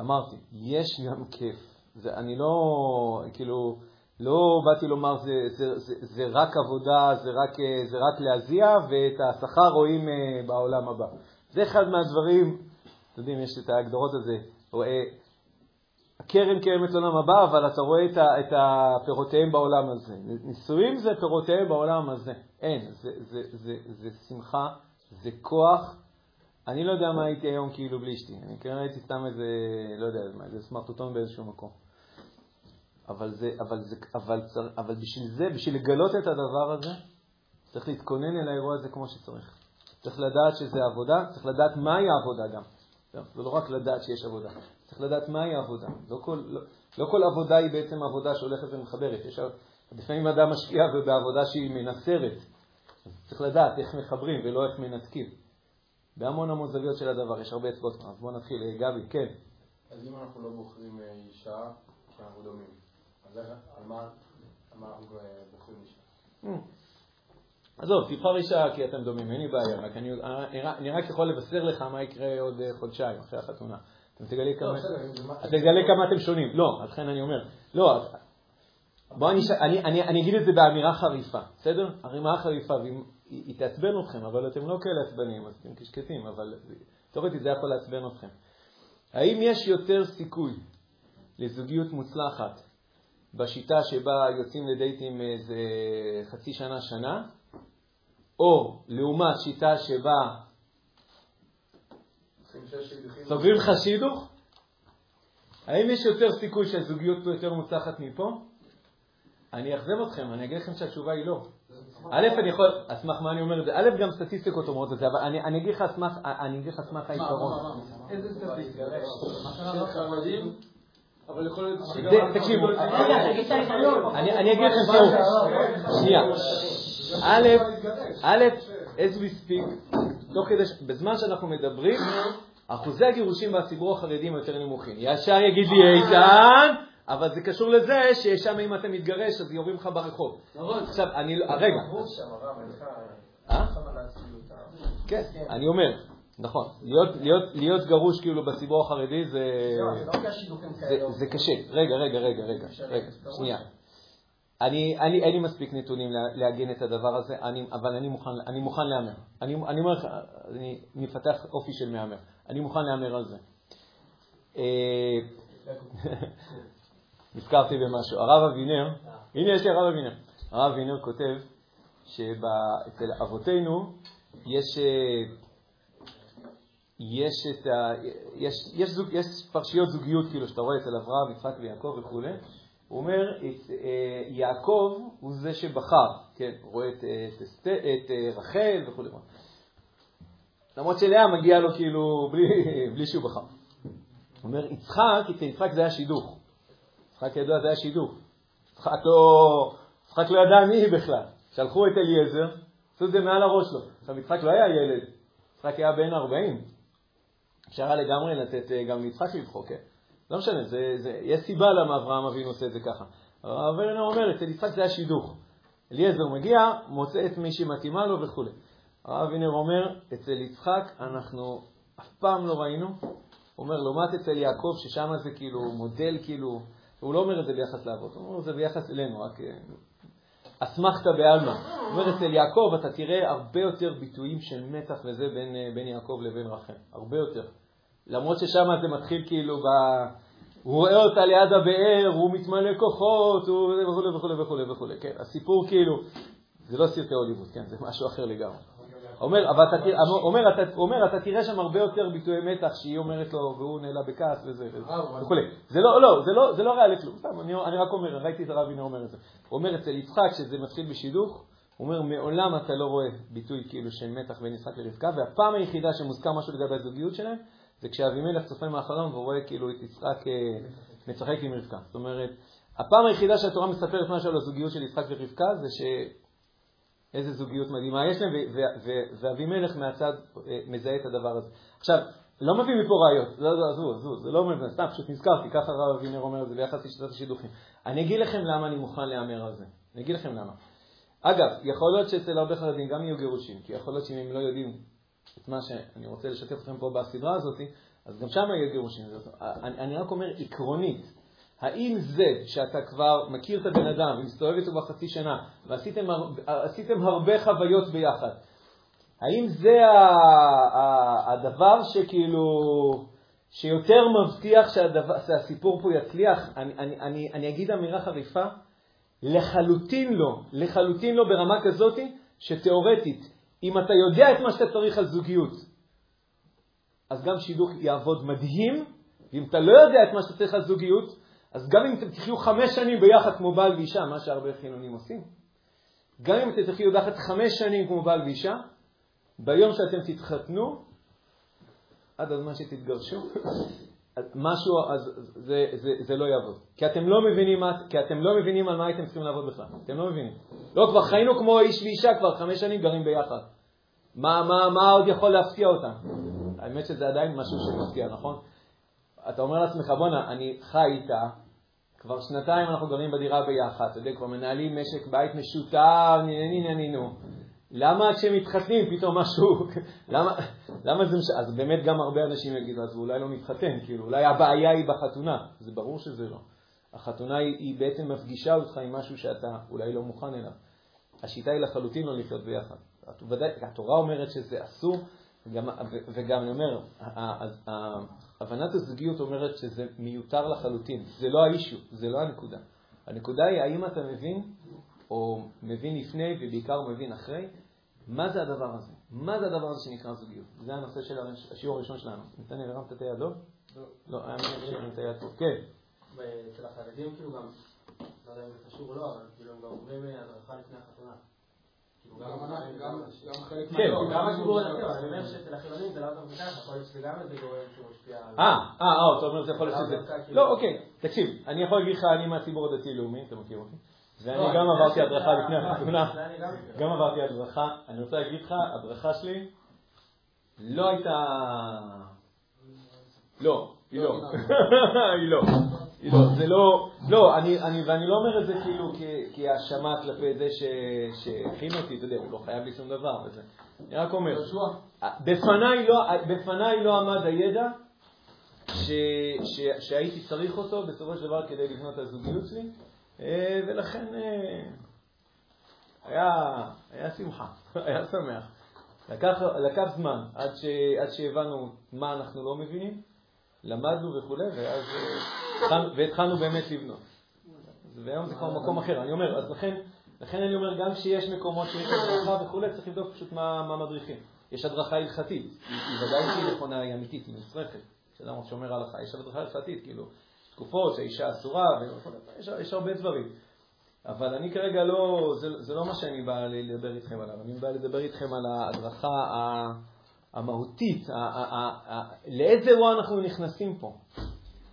אמרתי, יש גם כיף. זה, אני לא, כאילו, לא באתי לומר זה, זה, זה, זה רק עבודה, זה רק, זה רק להזיע, ואת השכר רואים אה, בעולם הבא. זה אחד מהדברים, אתם יודעים, יש את ההגדרות הזה, רואה, הקרן קיימת לעולם הבא, אבל אתה רואה את, ה, את הפירותיהם בעולם הזה. נישואים זה פירותיהם בעולם הזה. אין, זה, זה, זה, זה, זה שמחה, זה כוח. אני לא יודע מה הייתי היום כאילו בלי אשתי. אני כנראה הייתי סתם איזה, לא יודע, איזה סמרטוטון באיזשהו מקום. אבל, זה, אבל, זה, אבל, צר, אבל בשביל זה, בשביל לגלות את הדבר הזה, צריך להתכונן אל האירוע הזה כמו שצריך. צריך לדעת שזה עבודה, צריך לדעת מהי העבודה גם. זה לא רק לדעת שיש עבודה, צריך לדעת מהי העבודה. לא כל, לא, לא כל עבודה היא בעצם עבודה שהולכת ומחברת. יש, לפעמים אדם משקיע בעבודה שהיא מנסרת. צריך לדעת איך מחברים ולא איך מנתקים. בהמון המון זוויות של הדבר, יש הרבה אצבעות. אז בואו נתחיל. גבי, כן. אז אם אנחנו לא בוחרים אה, אישה, שאנחנו דומים, על מה אנחנו בוחרים אישה? עזוב, תבחר אישה כי אתם דומים, אין לי בעיה, רק אני, אני רק יכול לבשר לך מה יקרה עוד חודשיים אחרי החתונה. תגלה לא, כמה... תגלה כמה אתם שונים. לא, לכן אני אומר. לא, בוא אני, אני, אני, אני אגיד את זה באמירה חריפה, בסדר? אמירה חריפה, והיא היא- היא תעצבן אתכם, אבל אתם לא כאלה עצבניים, אז אתם קשקטים, אבל תאורטית זה יכול לעצבן אתכם. האם יש יותר סיכוי לזוגיות מוצלחת בשיטה שבה יוצאים לדייטים איזה חצי שנה, שנה, או לעומת שיטה שבה. סוגרים לך שידוך? האם יש יותר סיכוי שהזוגיות פה יותר מוצלחת מפה? אני אאכזב אתכם, אני אגיד לכם שהתשובה היא לא. א', אני יכול, על סמך מה אני אומר את זה? א', גם סטטיסטיקות אומרות את זה, אבל אני אגיד לך על סמך- אני אגיד לך על סמך העיקרון. איזה סטטיסטיקה? של חרדים, אבל יכול להיות שגם... תקשיבו, ההיגיון. אני אגיד לכם שנייה. א', א', as we speak, תוך כדי, בזמן שאנחנו מדברים, אחוזי הגירושים בציבור החרדי הם יותר נמוכים. ישר יגיד לי איתן, אבל זה קשור לזה ששם אם אתה מתגרש אז יורים לך ברחוב. נכון. עכשיו, אני, לא- רגע. אה? אה? כן, אני אומר, נכון, להיות- גרוש כאילו בציבור החרדי זה... לא, זה לא זה, קשה. רגע, רגע, רגע, רגע, שנייה. אני, אני, אין לי מספיק נתונים לעגן את הדבר הזה, אני, אבל אני מוכן, אני מוכן להמר. אני, אני אומר לך, אני מפתח אופי של מהמר. אני מוכן להמר על זה. אה, נזכרתי במשהו. הרב אבינר, הנה יש לי הרב אבינר. הרב אבינר כותב שאצל אבותינו יש, אה, יש, את ה, יש, יש, זוג, יש פרשיות זוגיות, כאילו, שאתה רואה אצל אברהם, יצחק ויעקב וכולי. הוא אומר, את, אה, יעקב הוא זה שבחר, כן, רואה את, אה, את, אסת- את אה, רחל וכולי. למרות שלאה מגיע לו כאילו בלי, בלי שהוא בחר. הוא אומר, יצחק, אצל יצחק זה היה שידוך. יצחק ידוע זה היה שידוך. יצחק לא, יצחק לא ידע מי היא בכלל. שלחו את אליעזר, עשו את זה מעל הראש שלו. עכשיו, יצחק לא היה ילד, יצחק היה בן 40. אפשר היה לגמרי לתת גם ליצחק לבחור, כן. לא משנה, זה, זה, יש סיבה למה אברהם אבינו עושה את זה ככה. אבל אני אומר, אצל יצחק זה היה שידוך. אליעזר מגיע, מוצא את מי שמתאימה לו וכו'. הרב אבינר אומר, אצל יצחק אנחנו אף פעם לא ראינו. הוא אומר, לעומת אצל יעקב, ששם זה כאילו מודל, כאילו, הוא לא אומר את זה ביחס לאבות, הוא אומר את זה ביחס אלינו, רק אה, אסמכתא בעלמא. הוא אומר, אצל יעקב אתה תראה הרבה יותר ביטויים של מתח וזה בין, אה, בין יעקב לבין רחל, הרבה יותר. למרות ששם זה מתחיל כאילו ב... הוא רואה אותה ליד הבאר, הוא מתמלא כוחות, הוא וכו' וכו' וכו' וכו'. כן, הסיפור כאילו, זה לא סרטי הוליווד, כן, זה משהו אחר לגמרי. אומר, אבל אתה, אומר, אתה, אומר, אתה תראה שם הרבה יותר ביטויי מתח שהיא אומרת לו, והוא נעלה בכעס וזה, וזה וכולי. זה לא, לא, זה לא, זה לא ריאלי כלום, סתם, אני, אני רק אומר, ראיתי את הרב הנה אומר את זה. הוא אומר אצל יצחק, שזה מתחיל בשידוך, הוא אומר, מעולם אתה לא רואה ביטוי כאילו של מתח בין יצחק לרבקה, והפעם היחידה שמוזכר משהו לגבי הזוגיות שלהם, זה כשאבימלך צופה מאחוריהם והוא רואה כאילו את יצחק אה, משחק עם רבקה. זאת אומרת, הפעם היחידה שהתורה מספרת משהו על הזוגיות של יצחק ורבקה זה ש... איזה זוגיות מדהימה יש להם, ואבימלך מהצד אה, מזהה את הדבר הזה. עכשיו, לא מביא מפה ראיות, לא, לא, עזבו, עזבו, זה לא מביא, סתם, פשוט נזכרתי, ככה הרב אבינר אומר את זה ביחס לשיטת השידוכים. אני אגיד לכם למה אני מוכן להמר על זה. אני אגיד לכם למה. אגב, יכול להיות שאצל הרבה חרדים גם יהיו גירושים, כי יכול להיות שאם הם לא יודעים את מה שאני רוצה לשתף אתכם פה בסדרה הזאת, אז גם שם יהיו גירושים. אני, אני רק אומר עקרונית, האם זה שאתה כבר מכיר את הבן אדם ומסתובב איתו בחצי שנה ועשיתם עשיתם הרבה חוויות ביחד, האם זה ה- ה- הדבר שכאילו, שיותר מבטיח שהדבר, שהסיפור פה יצליח? אני, אני, אני, אני אגיד אמירה חריפה, לחלוטין לא, לחלוטין לא ברמה כזאת שתיאורטית, אם אתה יודע את מה שאתה צריך על זוגיות, אז גם שידוך יעבוד מדהים, ואם אתה לא יודע את מה שאתה צריך על זוגיות, אז גם אם אתם תחיו חמש שנים ביחד כמו בעל ואישה, מה שהרבה חילונים עושים, גם אם אתם תחיו ביחד חמש שנים כמו בעל ואישה, ביום שאתם תתחתנו, עד הזמן שתתגרשו, אז משהו, אז זה, זה, זה לא יעבוד. כי אתם לא מבינים, כי אתם לא מבינים על מה הייתם צריכים לעבוד בכלל. אתם לא מבינים. לא, כבר חיינו כמו איש ואישה, כבר חמש שנים גרים ביחד. מה, מה, מה עוד יכול להפתיע אותם? האמת שזה עדיין משהו שמפתיע, נכון? אתה אומר לעצמך, בואנה, אני חי איתה, כבר שנתיים אנחנו גרים בדירה ביחד, אתה יודע, כבר מנהלים משק בית משותף, נינינו, למה כשהם מתחתנים פתאום משהו, למה, למה זה משנה? אז באמת גם הרבה אנשים יגידו, אז אולי לא נתחתן, כאילו, אולי הבעיה היא בחתונה. זה ברור שזה לא. החתונה היא, היא בעצם מפגישה אותך עם משהו שאתה אולי לא מוכן אליו. השיטה היא לחלוטין לא לחיות ביחד. ודאי, התורה אומרת שזה אסור, וגם, וגם אני אומר, הבנת הזוגיות אומרת שזה מיותר לחלוטין. זה לא האישו, זה לא הנקודה. הנקודה היא האם אתה מבין, או מבין לפני ובעיקר מבין אחרי, מה זה הדבר הזה? מה זה הדבר הזה שנקרא זוגיות? זה הנושא של השיעור הראשון שלנו. נתנאל, הרמת את היד, לא? לא. לא, היה מי שהרים את היד טוב. כן. אצל החרדים כאילו גם, לא יודע אם זה חשוב או לא, אבל כאילו הם גם אומרים אה, הדרכה לפני החתונה. כאילו, כן. גם הציבור הדתי, אבל אני אומר שאצל החילונים זה לא דווקא ככה, יכול להיות שזה גם איזה גורם שהוא משפיע על... אה, אה, אה, אתה אומר זה יכול להיות שזה... לא, אוקיי, תקשיב, אני יכול להגיד לך, אני מהציבור הדתי-לאומי, אתה מכיר אותי? ואני לא, גם עברתי הדרכה לפני החתונה, גם עברתי הדרכה, אני רוצה להגיד לך, הדרכה שלי לא הייתה... לא, היא לא. היא לא. היא לא. זה לא, לא, אני, ואני לא אומר את זה כאילו כהאשמה כלפי זה שהכין אותי, אתה יודע, הוא לא חייב לי שום דבר וזה. אני רק אומר, לא, בפניי לא עמד הידע שהייתי צריך אותו בסופו של דבר כדי לבנות את הזוגיות שלי, ולכן אה, היה שמחה, היה שמח. לקח זמן עד שהבנו מה אנחנו לא מבינים. למדנו וכולי, ואז אה, והתחלנו באמת לבנות. והיום זה כבר מקום אחר. אני אומר, אז לכן, לכן אני אומר, גם כשיש מקומות שיש הדרכה וכולי, צריך לבדוק פשוט מה, מה מדריכים. יש הדרכה הלכתית, היא ודאי שהיא נכונה, היא אמיתית, היא נצרכת. כשאדם שומר הלכה, יש הדרכה הלכתית, כאילו, תקופות שהאישה אסורה, ויש, יש הרבה דברים. אבל אני כרגע לא, זה, זה לא מה שאני בא לדבר איתכם עליו, אני בא לדבר איתכם על ההדרכה המהותית, לאיזה אירוע אנחנו נכנסים פה.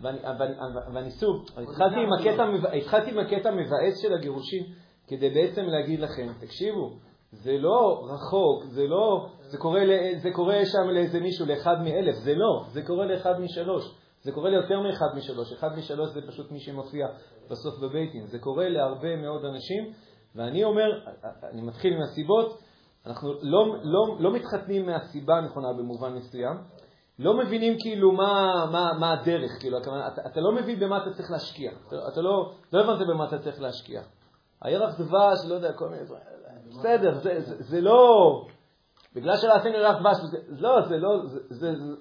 ואני, סוג, התחלתי עם, הקטע, התחלתי עם הקטע המבאס של הגירושים, כדי בעצם להגיד לכם, תקשיבו, זה לא רחוק, זה לא, זה קורה, זה קורה שם לאיזה מישהו, לאחד מאלף, זה לא, זה קורה לאחד משלוש, זה קורה ליותר מאחד משלוש, אחד משלוש זה פשוט מי שמופיע בסוף בבייטין, זה קורה להרבה מאוד אנשים, ואני אומר, אני מתחיל עם הסיבות, אנחנו לא, לא, לא מתחתנים מהסיבה הנכונה במובן מסוים, לא מבינים כאילו מה, מה, מה הדרך, כאילו, אתה, אתה לא מבין במה אתה צריך להשקיע, אתה, אתה לא, לא הבנת במה אתה צריך להשקיע. הירח דבש, לא יודע, כל מיני דברים, בסדר, זה, זה, זה לא, בגלל שלא עשינו ירח דבש, לא, זה לא זה,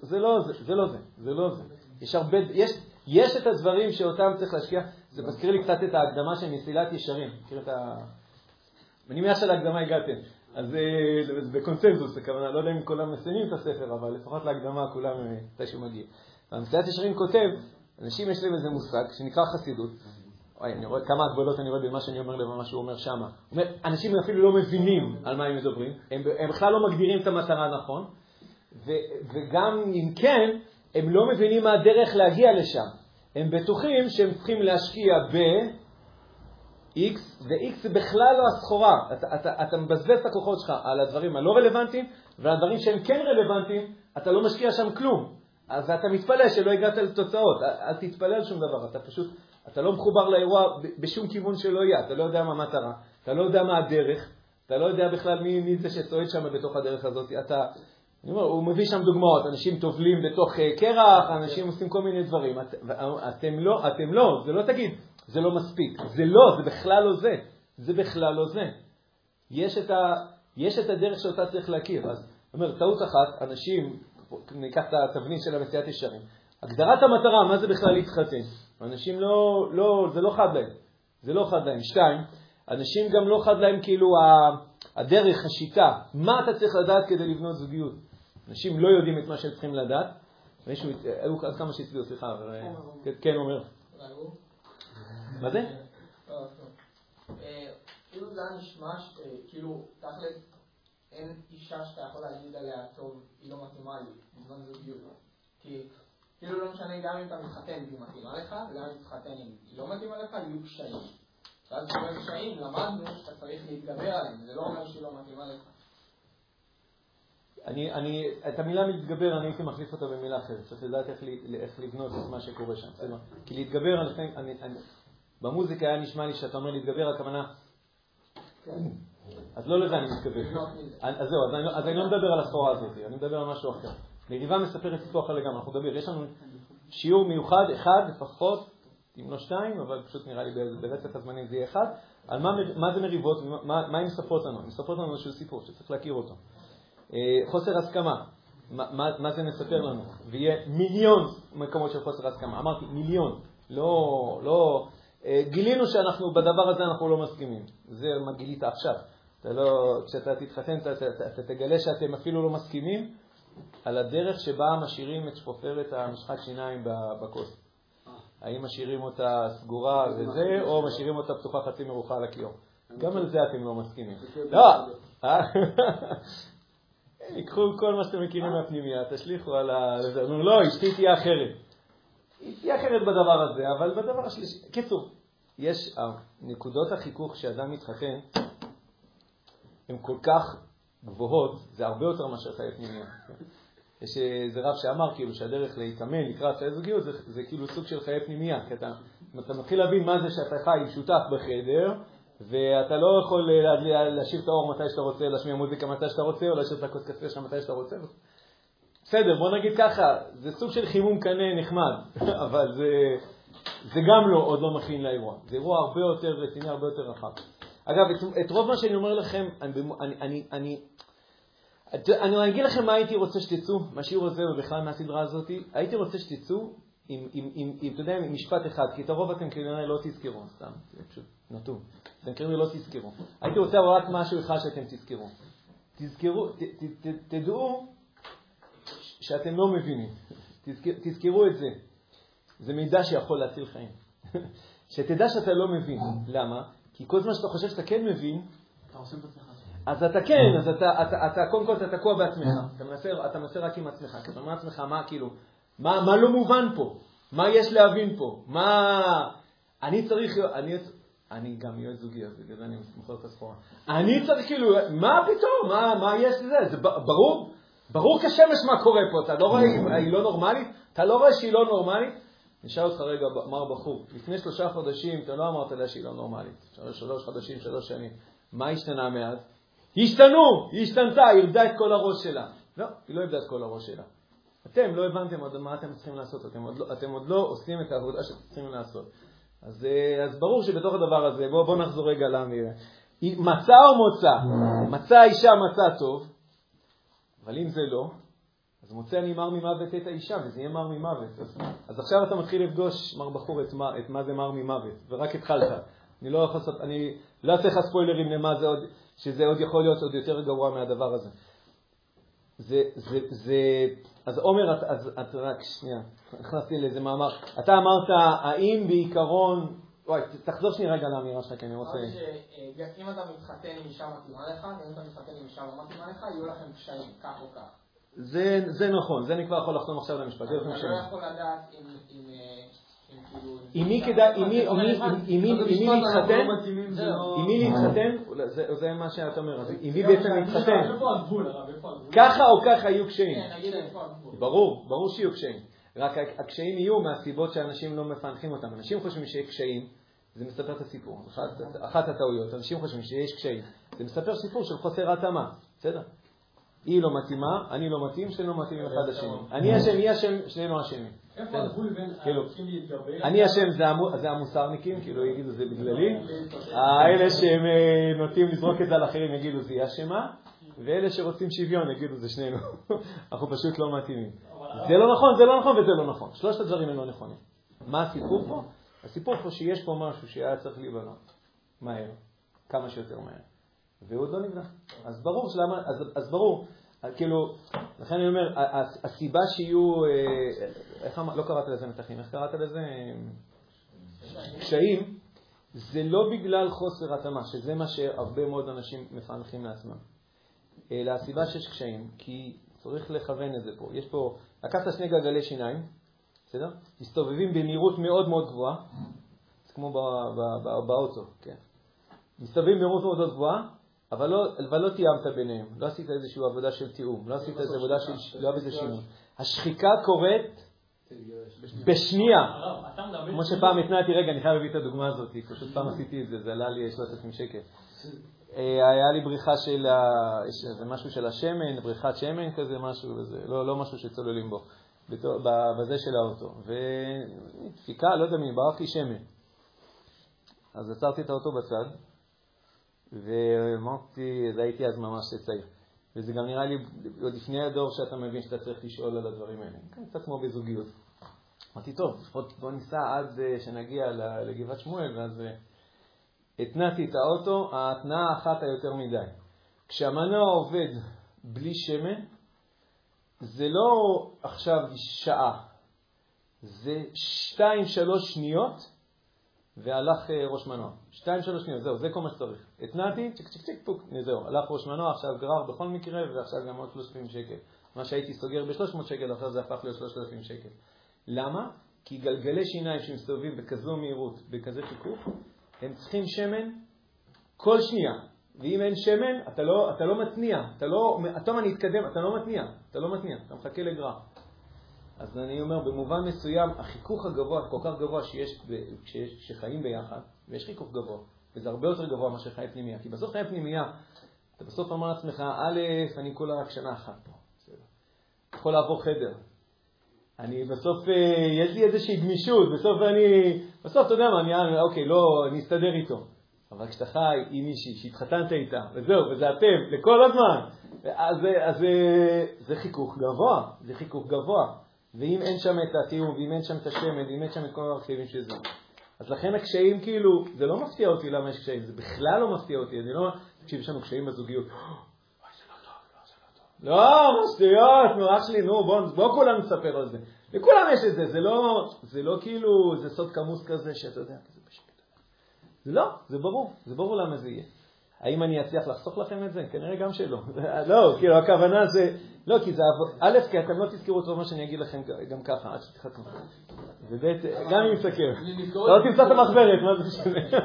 זה, לא זה, זה לא זה, זה לא זה. יש הרבה, יש, יש את הדברים שאותם צריך להשקיע, זה מזכיר לי קצת את ההקדמה של מסילת ישרים, מכיר את ה... אני מניח שלהקדמה הגעתם. אז אה, זה בקונצנזוס, הכוונה, לא יודע אם כולם מסיימים את הספר, אבל לפחות להקדמה כולם אה, מתישהו מגיע. והמסילת ישרים כותב, אנשים יש להם איזה מושג שנקרא חסידות. אוי, אני רואה כמה הגבלות אני רואה במה שאני אומר למה שהוא אומר שמה. אומר, אנשים אפילו לא מבינים על מה הם מדברים, הם, הם בכלל לא מגדירים את המטרה נכון, ו, וגם אם כן, הם לא מבינים מה הדרך להגיע לשם. הם בטוחים שהם צריכים להשקיע ב... X, ו-X זה בכלל לא הסחורה. אתה, אתה, אתה מבזבז את הכוחות שלך על הדברים הלא רלוונטיים, ועל הדברים שהם כן רלוונטיים, אתה לא משקיע שם כלום. אז אתה מתפלא שלא הגעת לתוצאות. אל תתפלא על שום דבר, אתה פשוט, אתה לא מחובר לאירוע בשום כיוון שלא יהיה, אתה לא יודע מה המטרה, אתה לא יודע מה הדרך, אתה לא יודע בכלל מי, מי זה שצועד שם בתוך הדרך הזאת. אתה, אני אומר, הוא מביא שם דוגמאות, אנשים טובלים בתוך אה, קרח, אנשים עושים כל מיני דברים. את, אתם לא, אתם לא, זה לא תגיד, זה לא מספיק. זה לא, זה בכלל לא זה. זה בכלל לא זה. יש את, ה, יש את הדרך שאותה צריך להכיר. אז, אומר, טעות אחת, אנשים, ניקח את התבנית של המציאת ישרים. הגדרת המטרה, מה זה בכלל להתחתן? אנשים לא, לא, זה לא חד להם. זה לא חד להם. שתיים, אנשים גם לא חד להם כאילו הדרך, השיטה, מה אתה צריך לדעת כדי לבנות זוגיות. אנשים לא יודעים את מה שהם צריכים לדעת. מישהו, היו אז כמה שהצביעו, סליחה, כן אומר. מה זה? כאילו זה היה נשמע כאילו, תכל'ס, אין אישה שאתה יכול להגיד עליה, טוב, היא לא מתאימה לי, בזמן זוגיות. כי כאילו לא משנה גם אם אתה מתחתן והיא מתאימה לך, וגם אם תתחתן אם היא לא מתאימה לך, יהיו קשיים. ואז כשאין קשיים, למדנו שאתה צריך להתגבר עליהם, זה לא אומר שהיא לא מתאימה לך. אני, אני, את המילה מתגבר, אני הייתי מחליף אותה במילה אחרת. צריך לדעת איך, איך לבנות את מה שקורה שם. בסדר? כי להתגבר, אני, אני, אני, במוזיקה היה נשמע לי שאתה אומר להתגבר, הכוונה, אז לא לזה אני מתכוון. אז זהו, אז אני, לא- אז אני לא מדבר על הסחורה הזאת, אני מדבר על משהו אחר. מריבה מספרת סיפור אחר לגמרי, אנחנו נדבר, יש לנו שיעור מיוחד, אחד לפחות, אם לא שתיים, אבל פשוט נראה לי ברצף הזמנים זה יהיה אחד, על מה, מה זה מריבות מה הן מספרות לנו. הן מספרות לנו איזשהו סיפור שצריך להכיר אותו. אה, חוסר הסכמה, מה, מה, זה מספר לנו? ויהיה מיליון מקומות של חוסר הסכמה. אמרתי, מיליון. לא, לא, אה, גילינו שאנחנו, בדבר הזה אנחנו לא מסכימים. זה מה גילית עכשיו. אתה לא, כשאתה תתחתן, אתה, אתה, אתה תגלה שאתם אפילו לא מסכימים על הדרך שבה משאירים את שפופרת המשחק שיניים בכוס. האם משאירים אותה סגורה וזה, או משאירים אותה פתוחה חצי מרוחה על הכיור. גם על זה אתם לא מסכימים. לא! אה? ייקחו כל מה שאתם מכירים מהפנימייה, תשליכו על ה... נו, לא, אשתי תהיה אחרת. היא תהיה אחרת בדבר הזה, אבל בדבר השלישי... קיצור, יש נקודות החיכוך שאדם מתחתן, הן כל כך גבוהות, זה הרבה יותר מאשר חיי פנימיה. יש איזה רב שאמר כאילו שהדרך להתאמן לקראת חיי זוגיות זה, זה כאילו סוג של חיי פנימייה, כי אתה, אתה מתחיל להבין מה זה שאתה חי עם שותף בחדר, ואתה לא יכול להשאיר את האור מתי שאתה רוצה, להשמיע מוזיקה מתי שאתה רוצה, או להשאיר את הכוס קפה שם מתי שאתה רוצה. בסדר, בוא נגיד ככה, זה סוג של חימום קנה נחמד, אבל זה, זה גם לא, עוד לא מכין לאירוע. זה אירוע הרבה יותר רציני, הרבה יותר רחב. אגב, את, את רוב מה שאני אומר לכם, אני, אני, אני, אני, אני אגיד לכם מה הייתי רוצה שתצאו מהשיעור הזה ובכלל מהסדרה הזאת. הייתי רוצה שתצאו עם, עם, עם, עם, אתה יודע, עם משפט אחד, כי את הרוב אתם כנראה לא תזכרו, סתם, זה פשוט נתון. אתם כנראה לא תזכרו. הייתי רוצה רק משהו אחד שאתם תזכרו. תזכרו, ת, ת, ת, תדעו שאתם לא מבינים. תזכר, תזכרו את זה. זה מידע שיכול להציל חיים. שתדע שאתה לא מבין. למה? כי כל זמן שאתה חושב שאתה כן מבין, אתה עושה את עצמך. אז אתה כן, אז אתה, אתה, אתה קודם כל אתה תקוע בעצמך, אתה מנסה, אתה מנסה רק עם עצמך, כי אתה אומר לעצמך, מה כאילו, מה, מה לא מובן פה? מה יש להבין פה? מה... אני צריך, אני, אני גם יועץ זוגי, אז בגלל זה אני מוכר את הסחורה. אני צריך כאילו, מה פתאום? מה, מה יש לזה? זה ברור, ברור כשמש מה קורה פה, אתה לא רואה, היא לא נורמלית? אתה לא רואה שהיא לא נורמלית? נשאל אותך רגע, אמר בחור, לפני שלושה חודשים אתה לא אמרת לה שהיא לא נורמלית. שלוש חודשים, שלוש שנים. מה השתנה מאז? השתנו, היא השתנתה, היא איבדה את כל הראש שלה. לא, היא לא איבדה את כל הראש שלה. אתם לא הבנתם עוד מה אתם צריכים לעשות, אתם עוד לא, אתם עוד לא עושים את העבודה שאתם צריכים לעשות. אז, אה, אז ברור שבתוך הדבר הזה, בואו בוא נחזור רגע לאמירה. מצא או מוצא? מצא האישה מצא טוב, אבל אם זה לא, אז מוצא אני מר ממוות את האישה, וזה יהיה מר ממוות. אז, אז עכשיו אתה מתחיל לפגוש, מר בחור, את מה, את מה זה מר ממוות, ורק התחלת. אני לא לא אעשה לך ספוילרים למה זה עוד, שזה עוד יכול להיות עוד יותר גרוע מהדבר הזה. זה, זה, זה, אז עומר, את, אז, את רק, שנייה, נכנסתי לאיזה מאמר. אתה אמרת, האם בעיקרון, וואי, תחזור שנייה רגע לאמירה שלך, כי אני רוצה... אם אתה מתחתן עם אישה מתאימה לך, ואם אתה מתחתן עם אישה לא מתאימה לך, יהיו לכם קשיים, כך או כך. זה, זה נכון, זה אני כבר יכול לחתום עכשיו למשפט. אתה לא יכול לדעת אם עם מי כדאי, עם מי להתחתן, עם מי להתחתן, זה מה שאת אומרת, עם מי בעצם להתחתן. ככה או ככה יהיו קשיים. ברור, ברור שיהיו קשיים. רק הקשיים יהיו מהסיבות שאנשים לא מפענחים אותם. אנשים חושבים שיש קשיים, זה מספר את הסיפור. אחת הטעויות, אנשים חושבים שיש קשיים. זה מספר סיפור של חוסר התאמה, בסדר? היא לא מתאימה, אני לא מתאים, שנינו מתאימים אחד לשני. אני אשם, היא אשם, שנינו אשמים. איפה הגבול בין כאילו, אני אשם זה המוסרניקים, כאילו יגידו זה בגללי. האלה שהם אה, נוטים לזרוק את זה על אחרים יגידו זה היא אשמה, ואלה שרוצים שוויון יגידו זה שנינו. אנחנו פשוט לא מתאימים. זה לא נכון, זה לא נכון וזה לא נכון. שלושת הדברים הם לא נכונים. מה הסיפור פה? הסיפור פה שיש פה משהו שהיה צריך להיבנות מהר, כמה שיותר מהר. והוא עוד לא נבנה. אז ברור, שלמה, אז, אז ברור, כאילו, לכן אני אומר, הסיבה שיהיו, אה, איך אמר, לא קראת לזה מתחים, איך קראת לזה? קשיים, זה לא בגלל חוסר התאמה, שזה מה שהרבה מאוד אנשים מפענחים לעצמם, אלא הסיבה שיש קשיים, כי צריך לכוון את זה פה. יש פה, לקחת שני גלגלי שיניים, בסדר? מסתובבים במהירות מאוד מאוד גבוהה, זה כמו באוטו, כן? מסתובבים במהירות מאוד גבוהה, אבל לא, אבל לא תיאמת ביניהם, לא עשית איזושהי עבודה של תיאום, לא עשית איזו עבודה של, לא עשית שינוי. השחיקה קורית בשנייה. כמו שפעם התנעתי, רגע, אני חייב להביא את הדוגמה הזאת, פשוט פעם עשיתי את זה, זה עלה לי 3,000 שקל. אה, היה לי בריחה של, זה משהו של השמן, בריחת שמן כזה, משהו, וזה, לא, לא משהו שצוללים בו, בזה של האוטו. ודפיקה, לא יודע מי, ברח לי שמן. אז עצרתי את האוטו בצד, ואמרתי, זה הייתי אז ממש צעיר. וזה גם נראה לי עוד לפני הדור שאתה מבין שאתה צריך לשאול על הדברים האלה. כן, קצת כמו בזוגיות. אמרתי, טוב, לפחות בוא ניסע עד אה, שנגיע לגבעת שמואל, ואז אה, התנעתי את האוטו, ההתנעה האחת היותר מדי. כשהמנוע עובד בלי שמן, זה לא עכשיו שעה, זה שתיים, שלוש שניות, והלך אה, ראש מנוע. שתיים, שלוש שניות, זהו, זה כל מה שצריך. התנעתי, צ'יק צ'יק צ'יק פוק, זהו, הלך ראש מנוע, עכשיו גרר בכל מקרה, ועכשיו גם עוד 3,000 שקל. מה שהייתי סוגר ב-300 שקל, עכשיו זה הפך להיות 3,000 שקל. למה? כי גלגלי שיניים שמסתובבים בכזו מהירות, בכזה חיכוך, הם צריכים שמן כל שנייה. ואם אין שמן, אתה לא, אתה לא מתניע. אתה לא, אתה לא מתניע. אתה לא מתניע, אתה מחכה לגרר. אז אני אומר, במובן מסוים, החיכוך הגבוה, כל כך גבוה שיש, כשחיים ביחד, ויש חיכוך גבוה, וזה הרבה יותר גבוה מאשר חיי פנימייה. כי בסוף חיי פנימייה, אתה בסוף אומר לעצמך, א', אני כולה רק שנה אחת פה. בסדר. יכול לעבור חדר. אני בסוף, אה, יש לי איזושהי גמישות, בסוף אני, בסוף אתה יודע מה, אני, אוקיי, לא, אני אסתדר איתו. אבל כשאתה חי עם מישהי שהתחתנת איתה, וזהו, וזה אתם, לכל הזמן, אז, אז זה, זה חיכוך גבוה, זה חיכוך גבוה. ואם אין שם את התיאום, ואם אין שם את השמן, ואם אין שם את כל הרכיבים של זה. אז לכן הקשיים כאילו, זה לא מפתיע אותי למה יש קשיים, זה בכלל לא מפתיע אותי, אני לא, תקשיב, יש לנו קשיים בזוגיות. לא, מה שטויות, נו אח שלי, נו בוא, בוא כולם נספר על זה. לכולם יש את זה, זה לא, זה לא כאילו, זה סוד כמוס כזה שאתה יודע, זה בשקט. זה לא, זה ברור, זה ברור למה זה יהיה. האם אני אצליח לחסוך לכם את זה? כנראה גם שלא. לא, כאילו הכוונה זה, לא, כי זה, עבוד- א', כי אתם לא תזכרו את רוב מה שאני אגיד לכם גם ככה, עד שתתחתנו. וב', גם אם נסכם. לא תמצא את המחברת, מה זה משנה?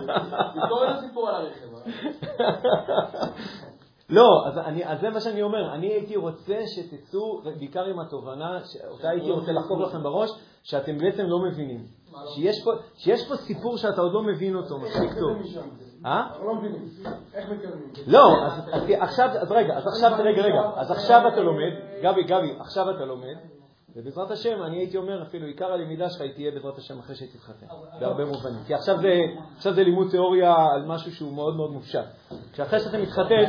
תזכור את הסיפור על הרכב. אה? לא, אז, זה מה שאני אומר. אני הייתי רוצה שתצאו, בעיקר עם התובנה, שאותה הייתי רוצה לחקור לכם בראש, שאתם בעצם לא מבינים. שיש פה, שיש פה סיפור שאתה עוד לא מבין אותו מספיק טוב. אה? לא מבינים. איך מתקדמים? לא, אז עכשיו, אז רגע, אז עכשיו, רגע, רגע, אז עכשיו אתה לומד, גבי, גבי, עכשיו אתה לומד, ובעזרת השם, אני הייתי אומר אפילו, עיקר הלמידה שלך היא תהיה בעזרת השם אחרי שתתחתן, בהרבה מובנים. כי עכשיו זה, עכשיו זה לימוד תיאוריה על משהו שהוא מאוד מאוד מופשט. כשאחרי שאתה מתחתן,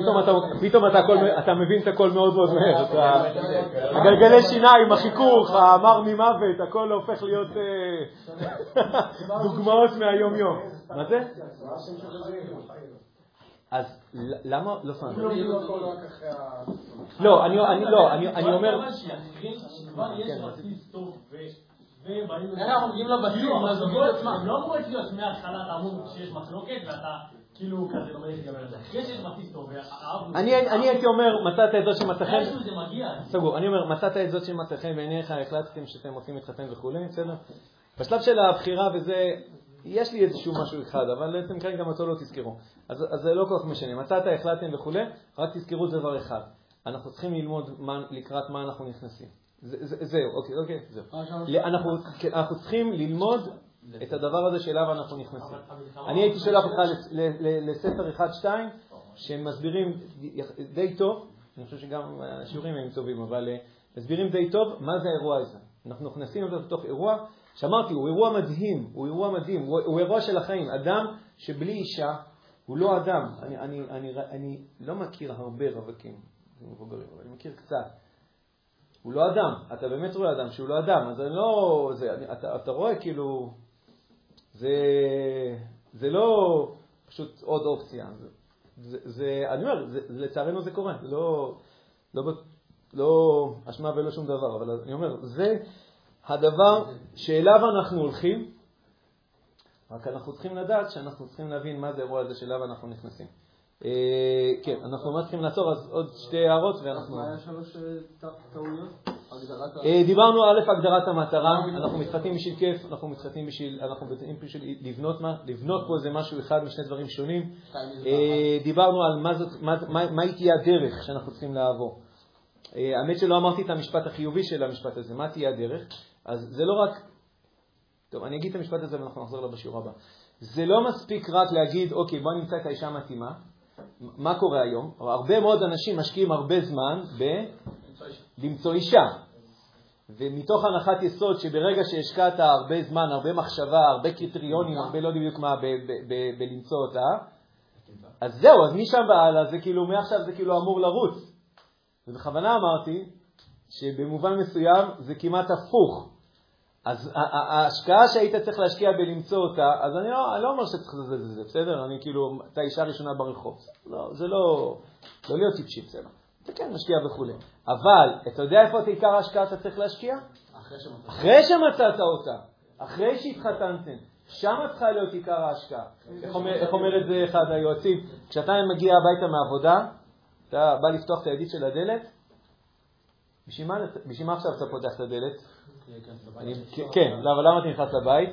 פתאום אתה, פתאום אתה, הכל, אתה מבין את הכל מאוד מאוד מהר. הגלגלי שיניים, החיכוך, המר ממוות, הכל הופך להיות אה, דוגמאות מהיום-יום. מה זה? אז למה, לא אנחנו לא. לא, אני אני- לא, אני אני אומר, אנחנו מגיעים לבסיס, לזוגיות הזוגות, עצמם? הם לא אמורים להיות מההתחלה, אתה אמור שיש מחלוקת ואתה כאילו כזה לומד להתגבר על זה. אחרי שיש בסיס טוב. אני אני הייתי אומר, מצאת את זאת שמצא חן, איכשהו זה מגיע. סגור, אני אומר, מצאת את זאת שמצא חן בעיניך, החלטתם שאתם רוצים להתחתן וכולי, בסדר? בשלב של הבחירה וזה, יש לי איזשהו משהו אחד, אבל אתם כרגע גם אותו לא תזכרו. אז אז זה לא כל כך משנה. מצאת, החלטתם וכולי, רק תזכרו דבר אחד. אנחנו צריכים ללמוד מה- לקראת מה אנחנו נכנסים. זה- זה- זהו, אוקיי, אוקיי, זהו. אנחנו כן, אנחנו צריכים ללמוד את הדבר הזה שאליו אנחנו נכנסים. אני הייתי שולח אותך לס- ל- ל- לספר 1-2, שהם מסבירים די טוב, אני חושב שגם השיעורים הם טובים, אבל אה, מסבירים די טוב מה זה האירוע הזה. אנחנו נכנסים לתוך אירוע, שאמרתי, הוא אירוע מדהים, הוא אירוע מדהים, הוא, הוא אירוע של החיים. אדם שבלי אישה הוא לא אדם. אני, אני, אני, אני לא מכיר הרבה רווקים מבוגרים, אבל אני מכיר קצת. הוא לא אדם, אתה באמת רואה אדם שהוא לא אדם, אז אני לא... זה, אני, אתה, אתה רואה כאילו... זה, זה לא פשוט עוד אופציה. זה, זה, זה, אני אומר, זה, לצערנו זה קורה, לא, לא, לא אשמה ולא שום דבר, אבל אני אומר, זה הדבר שאליו אנחנו הולכים, רק אנחנו צריכים לדעת שאנחנו צריכים להבין מה זה האירוע הזה שאליו אנחנו נכנסים. אה, כן, אנחנו ממש צריכים לעצור, אז עוד שתי הערות ואנחנו... מה היה שלוש אה, טעויות? אה, דיברנו א', הגדרת המטרה, אנחנו מתחתנים בשביל כיף, אנחנו מתחתנים בשביל, אנחנו מתחתנים בשביל לבנות מה, לבנות פה איזה משהו אחד משני דברים שונים. דיברנו על מה זאת, מה, תהיה הדרך שאנחנו צריכים לעבור. האמת שלא אמרתי את המשפט החיובי של המשפט הזה, מה תהיה הדרך? אז זה לא רק... טוב, אני אגיד את המשפט הזה ואנחנו נחזור אליו בשיעור הבא. זה לא מספיק רק להגיד, אוקיי, בוא נמצא את האישה המתאימה. מה קורה היום? הרבה מאוד אנשים משקיעים הרבה זמן בלמצוא אישה. ומתוך הנחת יסוד שברגע שהשקעת הרבה זמן, הרבה מחשבה, הרבה קריטריונים, הרבה לא יודעים בדיוק מה, בלמצוא אותה, אז זהו, אז משם והלאה זה כאילו, מעכשיו זה כאילו אמור לרוץ. ובכוונה אמרתי שבמובן מסוים זה כמעט הפוך. אז ההשקעה שהיית צריך להשקיע בלמצוא אותה, אז אני לא, אני לא אומר שצריך לזה, זה, זה, בסדר? אני כאילו, אתה האישה הראשונה ברחוב. לא, זה לא, לא להיות טיפשי, בסדר. אתה כן משקיע וכולי. אבל, אתה יודע איפה את עיקר ההשקעה אתה צריך להשקיע? אחרי שמצאת אותה. אחרי שהתחתנתם. שם צריכה להיות עיקר ההשקעה. איך אומר, איך אומר את זה אחד היועצים? כשאתה מגיע הביתה מעבודה, אתה בא לפתוח את הידית של הדלת, בשביל מה עכשיו אתה פותח את הדלת? כן, למה אתה נכנס לבית?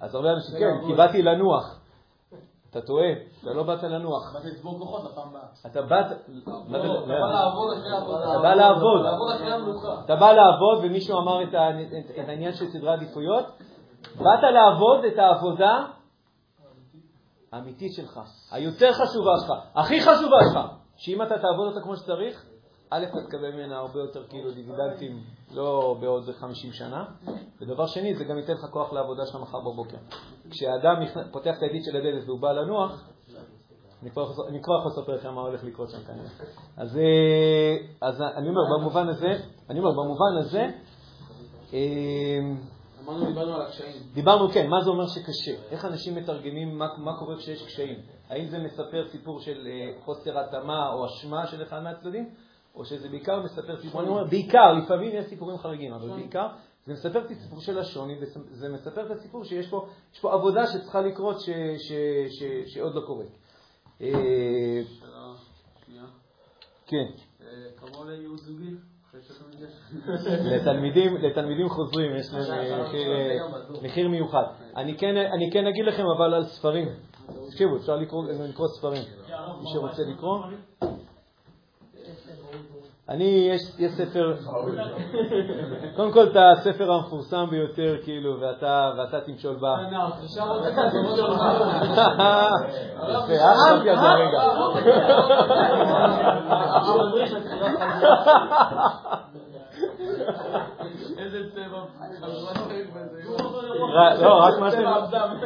אז הרבה אנשים, כן, כי באתי לנוח. אתה טועה, אתה לא באת לנוח. באתי לצבור כוחות לפעם הבאה. אתה באת... לא, אתה בא לעבוד. אתה בא לעבוד. אתה בא לעבוד, ומישהו אמר את העניין של סדרי עדיפויות. באת לעבוד את העבודה האמיתית שלך, היותר חשובה שלך, הכי חשובה שלך, שאם אתה תעבוד אותה כמו שצריך, א', אתה תקבל ממנה הרבה יותר כאילו דיבידנטים, לא בעוד 50 שנה, ודבר שני, זה גם ייתן לך כוח לעבודה שלך מחר בבוקר. כשאדם פותח את הידית של הדלת והוא בא לנוח, אני כבר יכול לספר לכם מה הולך לקרות שם כנראה. אז, אה, אז אני אומר, במובן הזה, אני אומר, במובן הזה, אה, אמרנו, דיברנו על הקשיים. דיברנו, כן, מה זה אומר שקשה? איך אנשים מתרגמים מה, מה קורה כשיש קשיים? האם זה מספר סיפור של אה, חוסר התאמה או אשמה של אחד מהצדדים? או שזה בעיקר מספר סיפור, אני אומר, בעיקר, לפעמים יש סיפורים חריגים, אבל בעיקר זה מספר את הסיפור של השוני, וזה מספר את הסיפור שיש פה, פה עבודה שצריכה לקרות ש, ש, ש, שעוד לא קורית. אה. כן. אה, כמובן לייעוץ זוגי. לתלמידים, לתלמידים חוזרים יש להם אה, מחיר, מחיר מיוחד. אני כן, אני כן אגיד לכם אבל על ספרים. תקשיבו, אפשר לקרוא, לקרוא ספרים. מי שרוצה לקרוא. אני, יש, יש ספר, קודם כל את הספר המפורסם ביותר, כאילו, ואתה, ואתה תמשול בה. יפה, אהבתי על זה רגע.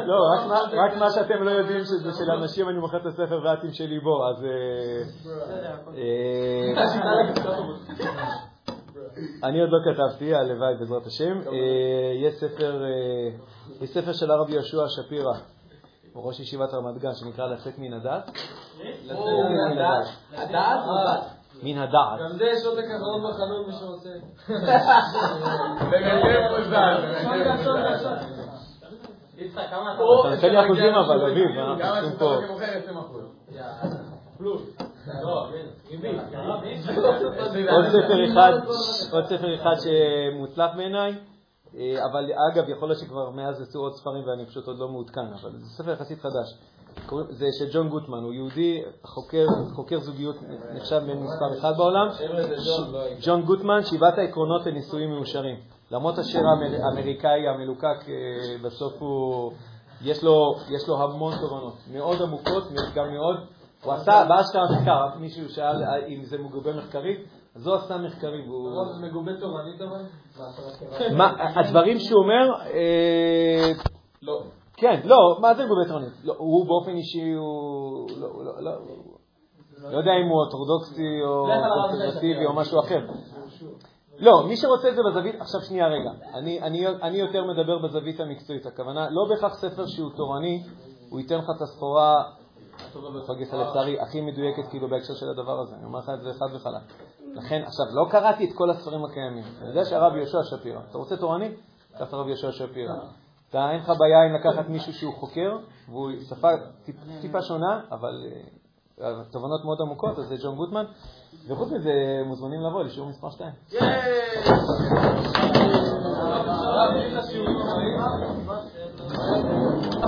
לא, רק מה שאתם לא יודעים שזה של אנשים, אני מוכר את הספר ואת תמשלי בו, אז... אני עוד לא כתבתי, הלוואי בעזרת השם. יש ספר של הרב יהושע שפירא, ראש ישיבת רמת גן, שנקרא לצאת מן הדת. לצאת מן הדת. הדת או דת? מן הדעת. גם זה יש עותק אחרון בחנות, מי שרוצה. אתה נותן לי אחוזים אבל, אביב, אנחנו עושים פה... עוד ספר אחד שמוצלח בעיניי, אבל אגב, יכול להיות שכבר מאז יצאו עוד ספרים ואני פשוט עוד לא מעודכן, אבל זה ספר יחסית חדש. זה של ג'ון גוטמן, הוא יהודי, חוקר, חוקר זוגיות נחשב בין מספר אחד בעולם. ג'ון גוטמן, שבעת העקרונות לנישואים מאושרים. למרות השיר האמריקאי המלוקק, בסוף הוא, יש לו, יש לו המון תובנות, מאוד עמוקות, גם מאוד. הוא עשה באשכרה מחקר, מישהו שאל אם זה מגובה מחקרית, אז הוא עשה מחקרים. זה מגובה תורנית אבל? הדברים שהוא אומר, לא. כן, לא, מה זה מגובה תורנית? לא, הוא באופן אישי, הוא לא, לא, לא, לא יודע אם הוא אורתודוקסי או קונסרבטיבי או משהו אחר. לא, מי שרוצה את זה בזווית, עכשיו שנייה רגע, אני, אני, אני יותר מדבר בזווית המקצועית, הכוונה, לא בהכרח ספר שהוא תורני, הוא ייתן לך את הסחורה, מפגס לצערי, הכי מדויקת כאילו בהקשר של הדבר הזה, אני אומר לך את זה חד וחלק. לכן, עכשיו, לא קראתי את כל הספרים הקיימים, אני יודע שהרב יהושע שפירא, אתה רוצה תורני? קח את הרב יהושע שפירא. אתה, אין לך בעיה אם לקחת מישהו שהוא חוקר, והוא שפה טיפ, טיפה שונה, אבל uh, תובנות מאוד עמוקות, אז זה ג'ון גוטמן. וחוץ מזה, מוזמנים לבוא לשיעור מספר 2.